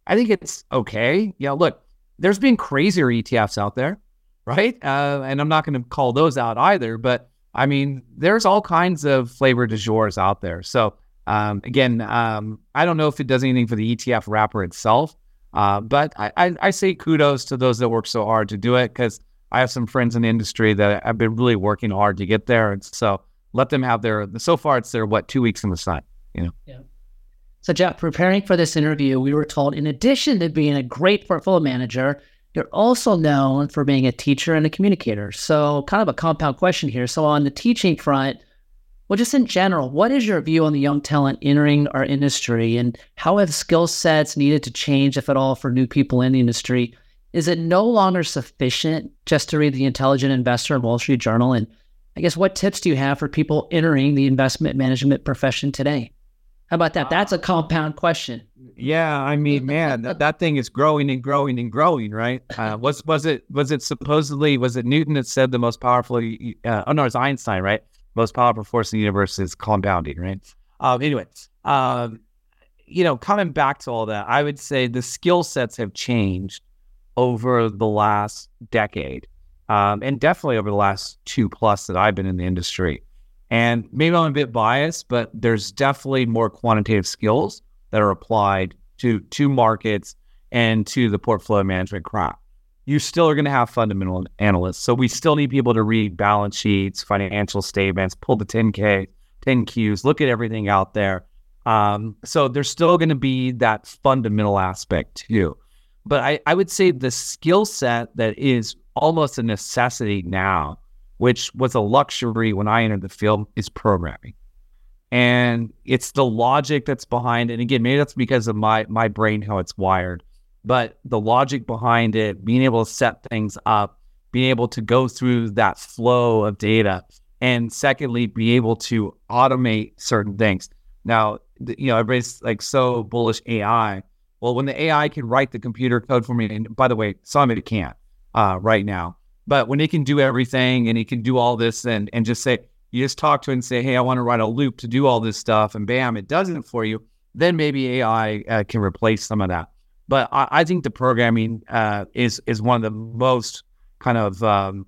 I think it's okay. Yeah, look, there's been crazier ETFs out there, right? Uh, and I'm not going to call those out either, but I mean, there's all kinds of flavor de jours out there. So um, again, um, I don't know if it does anything for the ETF wrapper itself, uh, but I, I, I, say kudos to those that work so hard to do it because I have some friends in the industry that have been really working hard to get there, and so let them have their. So far, it's their what two weeks in the sun, you know. Yeah. So, Jeff, preparing for this interview, we were told in addition to being a great portfolio manager, you're also known for being a teacher and a communicator. So, kind of a compound question here. So, on the teaching front, well, just in general, what is your view on the young talent entering our industry and how have skill sets needed to change, if at all, for new people in the industry? Is it no longer sufficient just to read the Intelligent Investor and Wall Street Journal? And I guess what tips do you have for people entering the investment management profession today? How about that? That's a compound question. Yeah, I mean, man, that, that thing is growing and growing and growing, right? Uh, was was it was it supposedly was it Newton that said the most powerful? Uh, oh no, it's Einstein, right? Most powerful force in the universe is compounding, right? Um, anyway, um, you know, coming back to all that, I would say the skill sets have changed, over the last decade, um, and definitely over the last two plus that I've been in the industry. And maybe I'm a bit biased, but there's definitely more quantitative skills that are applied to to markets and to the portfolio management craft. You still are going to have fundamental analysts. So we still need people to read balance sheets, financial statements, pull the 10K, 10Qs, look at everything out there. Um, so there's still going to be that fundamental aspect too. But I, I would say the skill set that is almost a necessity now, which was a luxury when I entered the field, is programming. And it's the logic that's behind it. And again, maybe that's because of my my brain, how it's wired. But the logic behind it, being able to set things up, being able to go through that flow of data, and secondly, be able to automate certain things. Now, you know, everybody's like so bullish AI. Well, when the AI can write the computer code for me, and by the way, some of it can't uh, right now, but when it can do everything and it can do all this and and just say, you just talk to it and say, hey, I want to write a loop to do all this stuff, and bam, it does it for you. Then maybe AI uh, can replace some of that. But I, I think the programming uh, is is one of the most kind of um,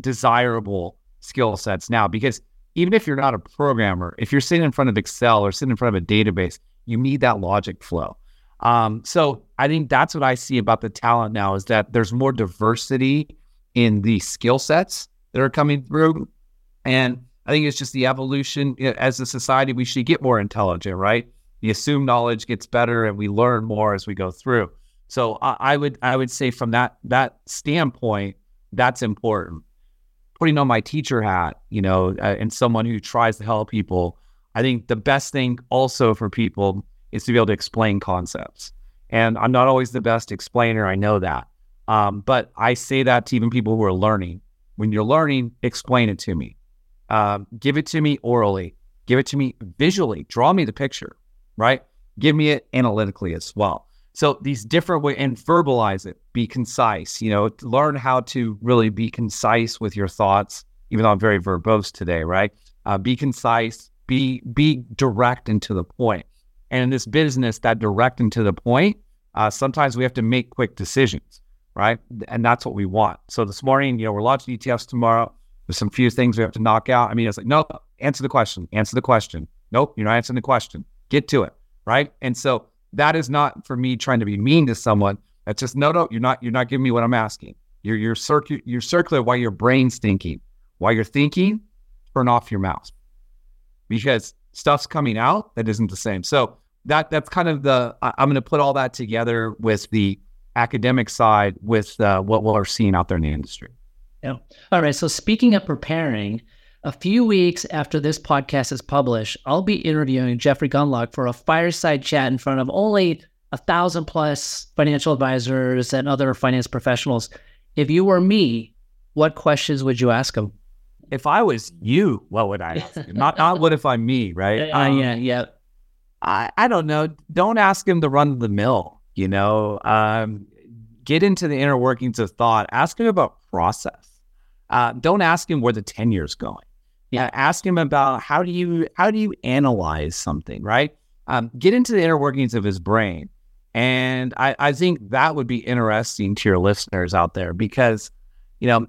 desirable skill sets now because even if you're not a programmer, if you're sitting in front of Excel or sitting in front of a database, you need that logic flow. Um, so I think that's what I see about the talent now is that there's more diversity in the skill sets that are coming through. And I think it's just the evolution as a society, we should get more intelligent, right? The assumed knowledge gets better and we learn more as we go through. So I, I would I would say from that that standpoint, that's important putting on my teacher hat, you know, uh, and someone who tries to help people, I think the best thing also for people is to be able to explain concepts. And I'm not always the best explainer, I know that. Um, but I say that to even people who are learning. When you're learning, explain it to me. Um, give it to me orally. Give it to me visually. Draw me the picture, right? Give me it analytically as well. So these different ways and verbalize it, be concise, you know, learn how to really be concise with your thoughts, even though I'm very verbose today, right? Uh, be concise, be be direct and to the point. And in this business, that direct and to the point, uh, sometimes we have to make quick decisions, right? And that's what we want. So this morning, you know, we're launching ETFs tomorrow. There's some few things we have to knock out. I mean, it's like, nope, answer the question, answer the question. Nope, you're not answering the question. Get to it, right? And so that is not for me trying to be mean to someone. That's just no, no. You're not. You're not giving me what I'm asking. You're you're circular. You're circular while your brain's thinking. While you're thinking, turn off your mouth because stuff's coming out that isn't the same. So that that's kind of the. I, am going to put all that together with the academic side with uh, what we're seeing out there in the industry. Yeah. All right. So speaking of preparing, a few weeks after this podcast is published, I'll be interviewing Jeffrey Gundlach for a fireside chat in front of only a thousand plus financial advisors and other finance professionals. If you were me, what questions would you ask him? If I was you, what would I ask? [LAUGHS] not not what if I'm me, right? Uh, um, yeah, yeah. I, I don't know. Don't ask him to run the mill, you know. Um, get into the inner workings of thought. Ask him about process. Uh, don't ask him where the tenure is going. Yeah, ask him about how do you how do you analyze something, right? Um, get into the inner workings of his brain, and I, I think that would be interesting to your listeners out there because you know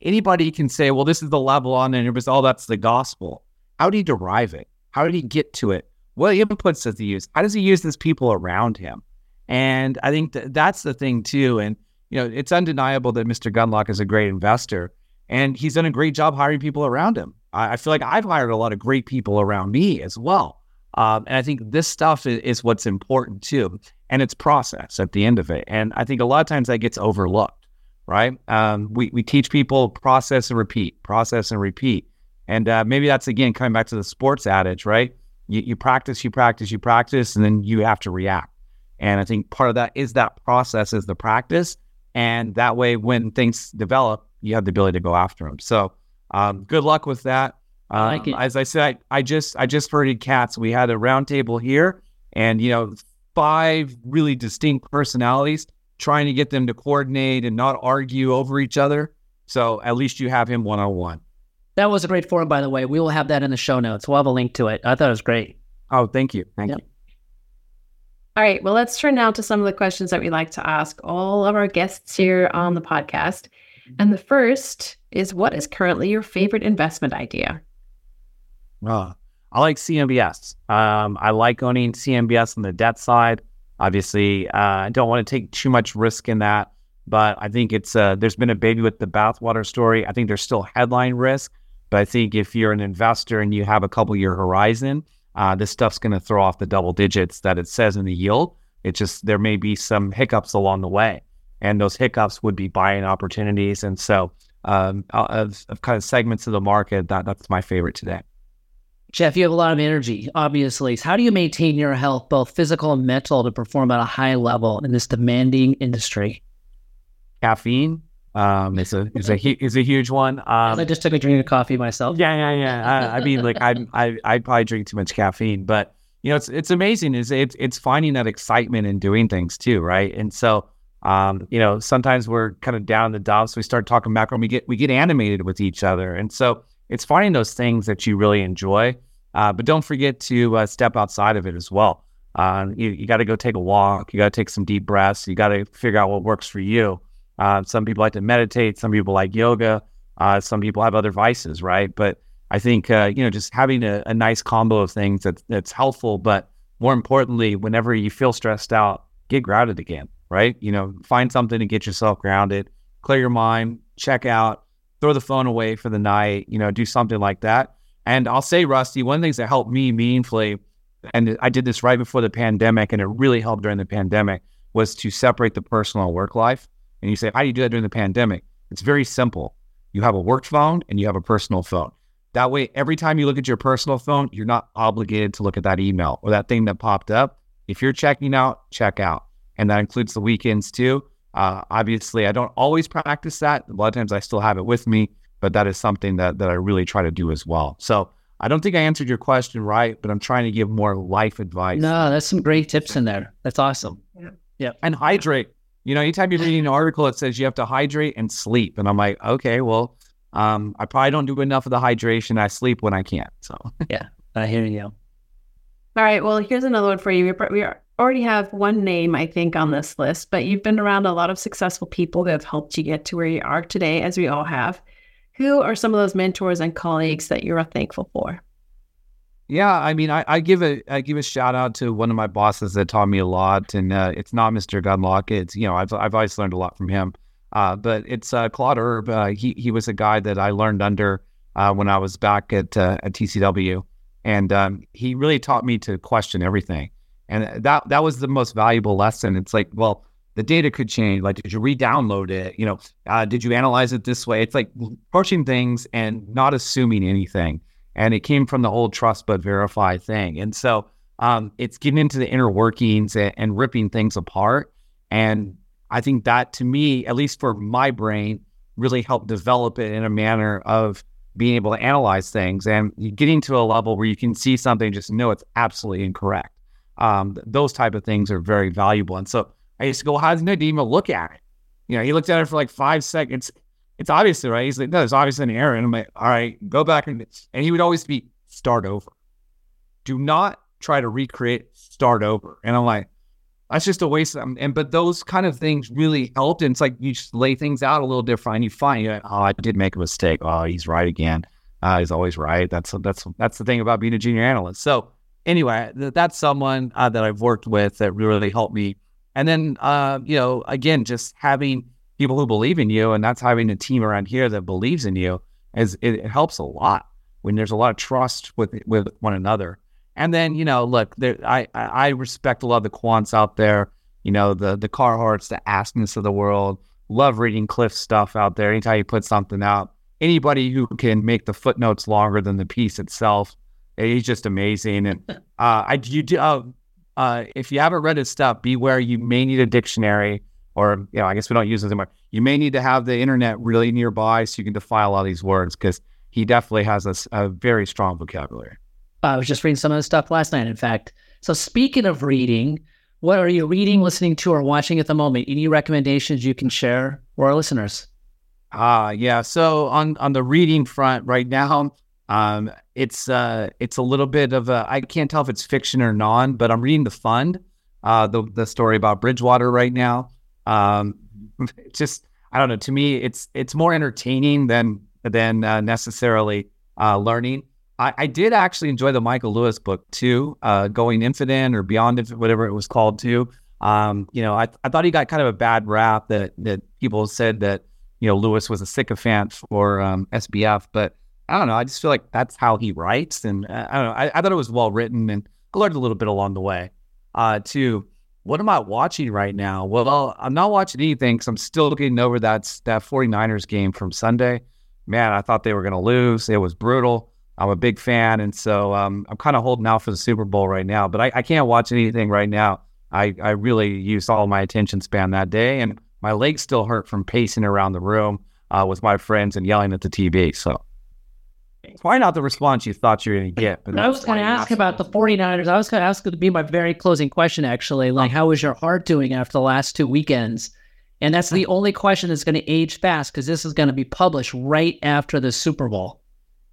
anybody can say, well, this is the level on and it was all that's the gospel. How do he derive it? How did he get to it? What inputs does he use? How does he use these people around him? And I think that that's the thing too. And you know, it's undeniable that Mr. Gundlach is a great investor, and he's done a great job hiring people around him. I, I feel like I've hired a lot of great people around me as well. Um, and I think this stuff is, is, what's important too. And it's process at the end of it. And I think a lot of times that gets overlooked, right? Um, we, we teach people process and repeat, process and repeat. And uh, maybe that's again coming back to the sports adage, right? You, you practice, you practice, you practice, and then you have to react. And I think part of that is that process is the practice. And that way, when things develop, you have the ability to go after them. So um, good luck with that. Um, like as I said, I, I just I just herded cats. We had a roundtable here, and you know, five really distinct personalities trying to get them to coordinate and not argue over each other. So at least you have him one on one. That was a great forum, by the way. We will have that in the show notes. We'll have a link to it. I thought it was great. Oh, thank you. Thank yep. you. All right. Well, let's turn now to some of the questions that we like to ask all of our guests here on the podcast. And the first is what is currently your favorite investment idea? Uh, I like CMBS. Um, I like owning CMBS on the debt side. Obviously, uh, I don't want to take too much risk in that, but I think it's uh, there's been a baby with the bathwater story. I think there's still headline risk, but I think if you're an investor and you have a couple year horizon, uh, this stuff's going to throw off the double digits that it says in the yield. It just there may be some hiccups along the way, and those hiccups would be buying opportunities. And so, um, of, of kind of segments of the market, that that's my favorite today. Jeff, you have a lot of energy, obviously. How do you maintain your health, both physical and mental, to perform at a high level in this demanding industry? Caffeine um, is a is a is a huge one. Um, I just took a drink of coffee myself. Yeah, yeah, yeah. I, I mean, like I I I probably drink too much caffeine, but you know, it's it's amazing. Is it's it's finding that excitement in doing things too, right? And so, um, you know, sometimes we're kind of down the dumps. We start talking macro, and we get we get animated with each other, and so it's finding those things that you really enjoy. Uh, but don't forget to uh, step outside of it as well. Uh, you, you got to go take a walk. You got to take some deep breaths. You got to figure out what works for you. Uh, some people like to meditate. Some people like yoga. Uh, some people have other vices, right? But I think uh, you know just having a, a, nice combo of things that, that's helpful. But more importantly, whenever you feel stressed out, get grounded again, right? You know, find something to get yourself grounded, clear your mind, check out, throw the phone away for the night, you know, do something like that. And I'll say, Rusty, one of the things that helped me meaningfully, and I did this right before the pandemic, and it really helped during the pandemic, was to separate the personal work life. And you say, how do you do that during the pandemic? It's very simple. You have a work phone and you have a personal phone. That way, every time you look at your personal phone, you're not obligated to look at that email or that thing that popped up. If you're checking out, check out. And that includes the weekends too. Uh, obviously, I don't always practice that. A lot of times I still have it with me, but that is something that, that I really try to do as well. So I don't think I answered your question right, but I'm trying to give more life advice. No, that's some great tips in there. That's awesome. Yeah. yeah. And hydrate. You know, anytime you're reading an article, it says you have to hydrate and sleep. And I'm like, okay, well, um, I probably don't do enough of the hydration. I sleep when I can't. So, yeah, I hear you. All right. Well, here's another one for you. We are already have one name, I think, on this list, but you've been around a lot of successful people that have helped you get to where you are today, as we all have. Who are some of those mentors and colleagues that you're thankful for? Yeah, I mean, I, I, give a I give a shout out to one of my bosses that taught me a lot, and uh, it's not Mr. Gundlach. It's you know I've I've always learned a lot from him, uh, but it's uh, Claude Erb. Uh, he he was a guy that I learned under uh, when I was back at uh, at TCW, and um, he really taught me to question everything. And that that was the most valuable lesson. It's like, well, the data could change. Like, did you re-download it? You know, uh, did you analyze it this way? It's like approaching things and not assuming anything. And it came from the whole trust but verify thing. And so um, it's getting into the inner workings and, and ripping things apart. And I think that, to me, at least for my brain, really helped develop it in a manner of being able to analyze things and getting to a level where you can see something, just know it's absolutely incorrect um, those type of things are very valuable. And so I used to go, how does Nadim look at it? You know, he looked at it for like five seconds. It's obviously right. He's like, no, there's obviously an error. And I'm like, all right, go back and and he would always be start over. Do not try to recreate, start over. And I'm like, that's just a waste of time. And but those kind of things really helped. And it's like you just lay things out a little different and you find, like, oh, I did make a mistake. Oh, he's right again. Uh, he's always right. That's that's that's the thing about being a junior analyst. So anyway, th- that's someone uh, that I've worked with that really helped me. And then, uh, you know, again, just having people who believe in you, and that's having a team around here that believes in you, is it, it helps a lot when there's a lot of trust with with one another. And then, you know, look, there, I I respect a lot of the quants out there. You know, the the Carharts, the Asnesses of the world. Love reading Cliff stuff out there. Anytime you put something out, anybody who can make the footnotes longer than the piece itself He's just amazing. And [LAUGHS] uh, I you do uh, uh, if you haven't read his stuff, beware. You may need a dictionary, or you know, I guess we don't use it anymore. You may need to have the internet really nearby so you can define all these words because he definitely has a, a very strong vocabulary. I was just reading some of his stuff last night. In fact, so speaking of reading, what are you reading, listening to, or watching at the moment? Any recommendations you can share for our listeners? Ah, uh, yeah. So on on the reading front, right now, um, it's uh, it's a little bit of a I can't tell if it's fiction or non, but I'm reading The Fund uh, the the story about Bridgewater right now. Um, [LAUGHS] just I don't know. To me, it's it's more entertaining than than uh, necessarily uh, learning. I, I, did actually enjoy the Michael Lewis book too, uh, going infinite or beyond infinite, whatever it was called too. Um, you know, I, I thought he got kind of a bad rap that that people said that you know Lewis was a sycophant for um, SBF, but I don't know. I just feel like that's how he writes, and uh, I don't know. I, I, thought it was well written, and I learned a little bit along the way. Uh, too. What am I watching right now? Well, I'm not watching anything because I'm still getting over that that 49ers game from Sunday. Man, I thought they were going to lose. It was brutal. I'm a big fan, and so um, I'm kind of holding out for the Super Bowl right now. But I, I can't watch anything right now. I, I really used all my attention span that day, and my legs still hurt from pacing around the room uh, with my friends and yelling at the TV. So probably not the response you thought you were going to get. But I was going to ask about the 49ers. I was going to ask it to be my very closing question, actually. Like, how was your heart doing after the last two weekends? And that's the only question that's going to age fast because this is going to be published right after the Super Bowl.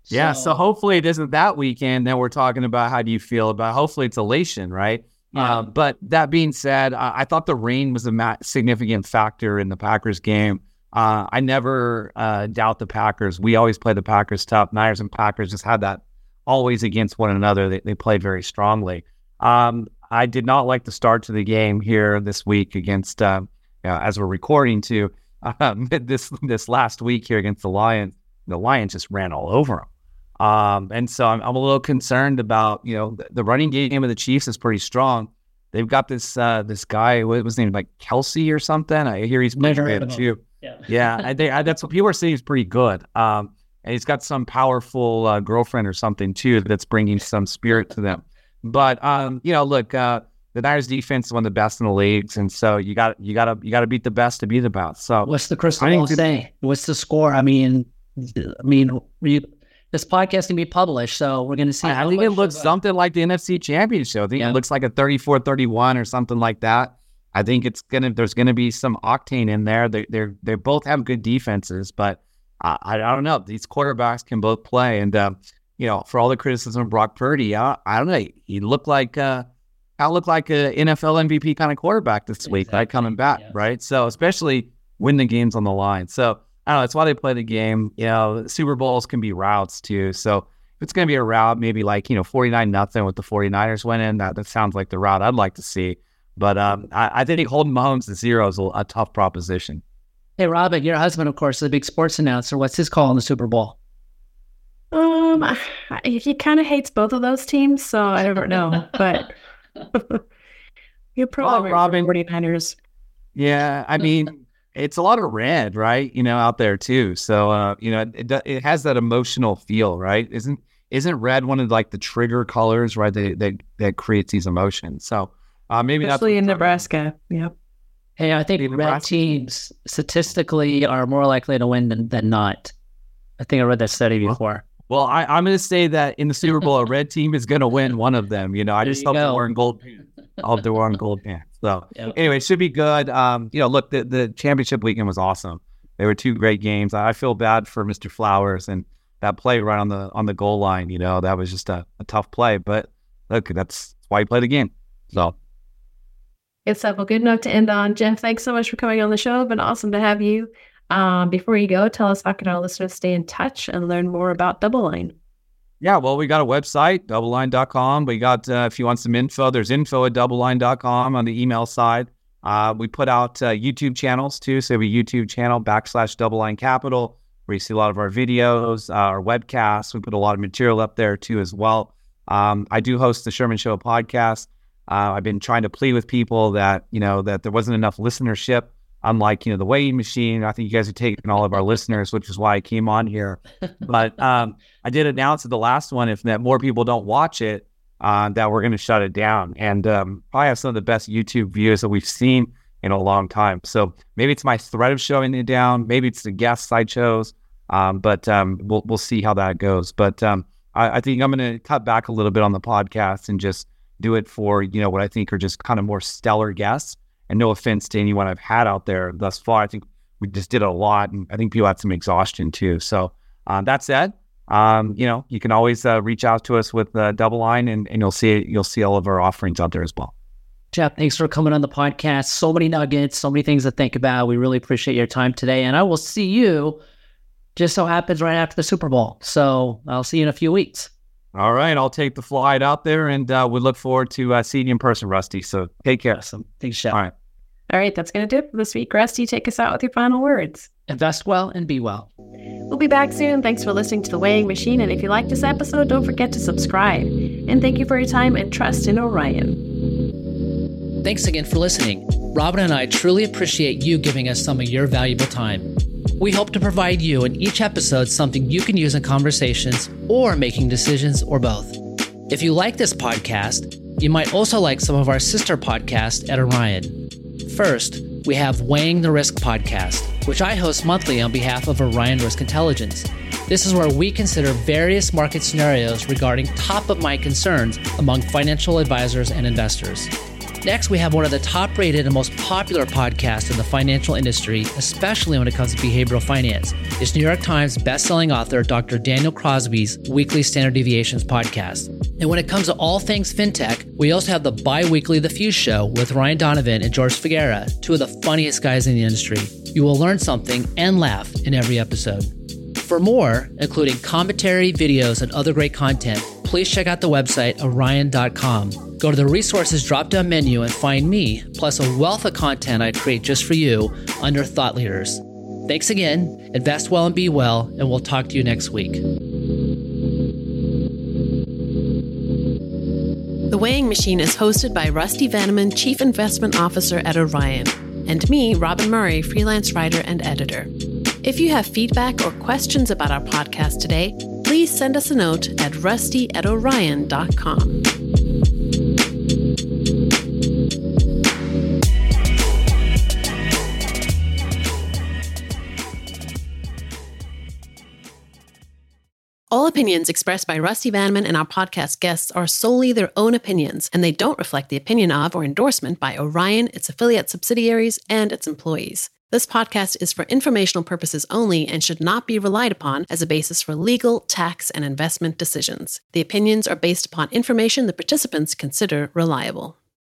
So, yeah. So hopefully it isn't that weekend that we're talking about. How do you feel about? Hopefully it's elation, right? Yeah. Uh, but that being said, I, I thought the rain was a ma- significant factor in the Packers game. Uh, I never uh, doubt the Packers. We always play the Packers tough. Niners and Packers just had that always against one another. They, they played very strongly. Um, I did not like the start to the game here this week against, uh, you know, as we're recording to um, [LAUGHS] this this last week here against the Lions. The Lions just ran all over them. Um, and so I'm, I'm, a little concerned about, you know, the, the, running game of the Chiefs is pretty strong. They've got this uh, this guy, what was his name, like Kelce or something. I hear he's pretty good too. Yeah, yeah I think I, that's what people are saying. He's pretty good. Um, and he's got some powerful uh, girlfriend or something too that's bringing some spirit to them. But um, you know, look, uh, the Niners defense is one of the best in the leagues, and so you got you got to you got to beat the best to beat the best. So what's the crystal ball say? What's the score? I mean, I mean, you, this podcast can be published. So we're going to see. I think it looks something like the NFC Championship. I think yeah. it looks like a 34 31 or something like that. I think it's going to, there's going to be some octane in there. They, they're, they both have good defenses, but I, I don't know. These quarterbacks can both play. And, uh, you know, for all the criticism of Brock Purdy, I, I don't know. He looked like, uh, I look like an NFL MVP kind of quarterback this week, exactly. right? Coming back, yeah. right? So, especially when the game's on the line. So, I don't know. That's why they play the game. You know, Super Bowls can be routes too. So if it's going to be a route, maybe like, you know, 49 nothing with the 49ers winning, that, that sounds like the route I'd like to see. But um, I, I think holding Mahomes to zero is a, a tough proposition. Hey, Robin, your husband, of course, is a big sports announcer. What's his call on the Super Bowl? Um, he kind of hates both of those teams, so I don't know. but [LAUGHS] [LAUGHS] you're probably well, Robin 49ers. Yeah, I mean, it's a lot of red, right? You know, out there too. So, uh, you know, it, it has that emotional feel, right? Isn't isn't red one of like the trigger colors, right? That that, that creates these emotions. So, uh, maybe especially in Nebraska. Yep. Hey, I think red teams statistically are more likely to win than, than not. I think I read that study before. Well, I, am going to say that in the Super Bowl, a red team is going to win one of them. You know, I there just hope they're wearing gold pants. I hope they're wearing gold pants. So yep. anyway, it should be good. Um, you know, look, the, the championship weekend was awesome. There were two great games. I feel bad for Mr. Flowers and that play right on the on the goal line. You know, that was just a, a tough play. But look, that's why you play the game. So good stuff. Well, good enough to end on. Jeff, thanks so much for coming on the show. It's been awesome to have you. Um, before you go, tell us how can our listeners stay in touch and learn more about DoubleLine. Yeah, well, we got a website, doubleline.com. We got, uh, if you want some info, there's info at doubleline.com on the email side. Uh, we put out uh, YouTube channels too. So we have a YouTube channel backslash double line capital where you see a lot of our videos, uh, our webcasts. We put a lot of material up there too as well. Um, I do host the Sherman Show podcast. Uh, I've been trying to plead with people that, you know, that there wasn't enough listenership unlike you know the weighing machine. I think you guys have taken all of our listeners, which is why I came on here. But [LAUGHS] um, I did announce at the last one if that more people don't watch it, uh, that we're going to shut it down, and um, probably have some of the best YouTube views that we've seen in a long time. So maybe it's my threat of showing it down, maybe it's the guests I chose, um, but um, we'll we'll see how that goes. But um, I, I think I'm going to cut back a little bit on the podcast and just do it for you know what I think are just kind of more stellar guests and no offense to anyone I've had out there thus far, I think we just did a lot, and I think people had some exhaustion too. So uh, that said, um, you know, you can always uh, reach out to us with uh, DoubleLine, and, and you'll see you'll see all of our offerings out there as well. Jeff, thanks for coming on the podcast. So many nuggets, so many things to think about. We really appreciate your time today. And I will see you just so happens right after the Super Bowl. So I'll see you in a few weeks. All right. I'll take the flight out there and uh, we look forward to uh, seeing you in person, Rusty. So take care. Awesome. Thanks, Jeff. All right. All right. That's going to do it for this week. Rusty, take us out with your final words. Invest well and be well. We'll be back soon. Thanks for listening to The Weighing Machine. And if you like this episode, don't forget to subscribe. And thank you for your time and trust in Orion. Thanks again for listening. Robin and I truly appreciate you giving us some of your valuable time. We hope to provide you in each episode something you can use in conversations or making decisions or both. If you like this podcast, you might also like some of our sister podcasts at Orion. First, we have Weighing the Risk podcast, which I host monthly on behalf of Orion Risk Intelligence. This is where we consider various market scenarios regarding top of mind concerns among financial advisors and investors. Next, we have one of the top rated and most popular podcasts in the financial industry, especially when it comes to behavioral finance. It's New York Times bestselling author Dr. Daniel Crosby's Weekly Standard Deviations podcast. And when it comes to all things fintech, we also have the bi weekly The Fuse Show with Ryan Donovan and George Figuera, two of the funniest guys in the industry. You will learn something and laugh in every episode. For more, including commentary, videos, and other great content, please check out the website orion.com. Go to the resources drop down menu and find me, plus a wealth of content I create just for you under Thought Leaders. Thanks again, invest well and be well, and we'll talk to you next week. The Weighing Machine is hosted by Rusty Vanneman, Chief Investment Officer at Orion, and me, Robin Murray, freelance writer and editor. If you have feedback or questions about our podcast today, please send us a note at rusty at orion.com. All opinions expressed by Rusty Vanneman and our podcast guests are solely their own opinions, and they don't reflect the opinion of or endorsement by Orion, its affiliate subsidiaries, and its employees. This podcast is for informational purposes only and should not be relied upon as a basis for legal, tax, and investment decisions. The opinions are based upon information the participants consider reliable.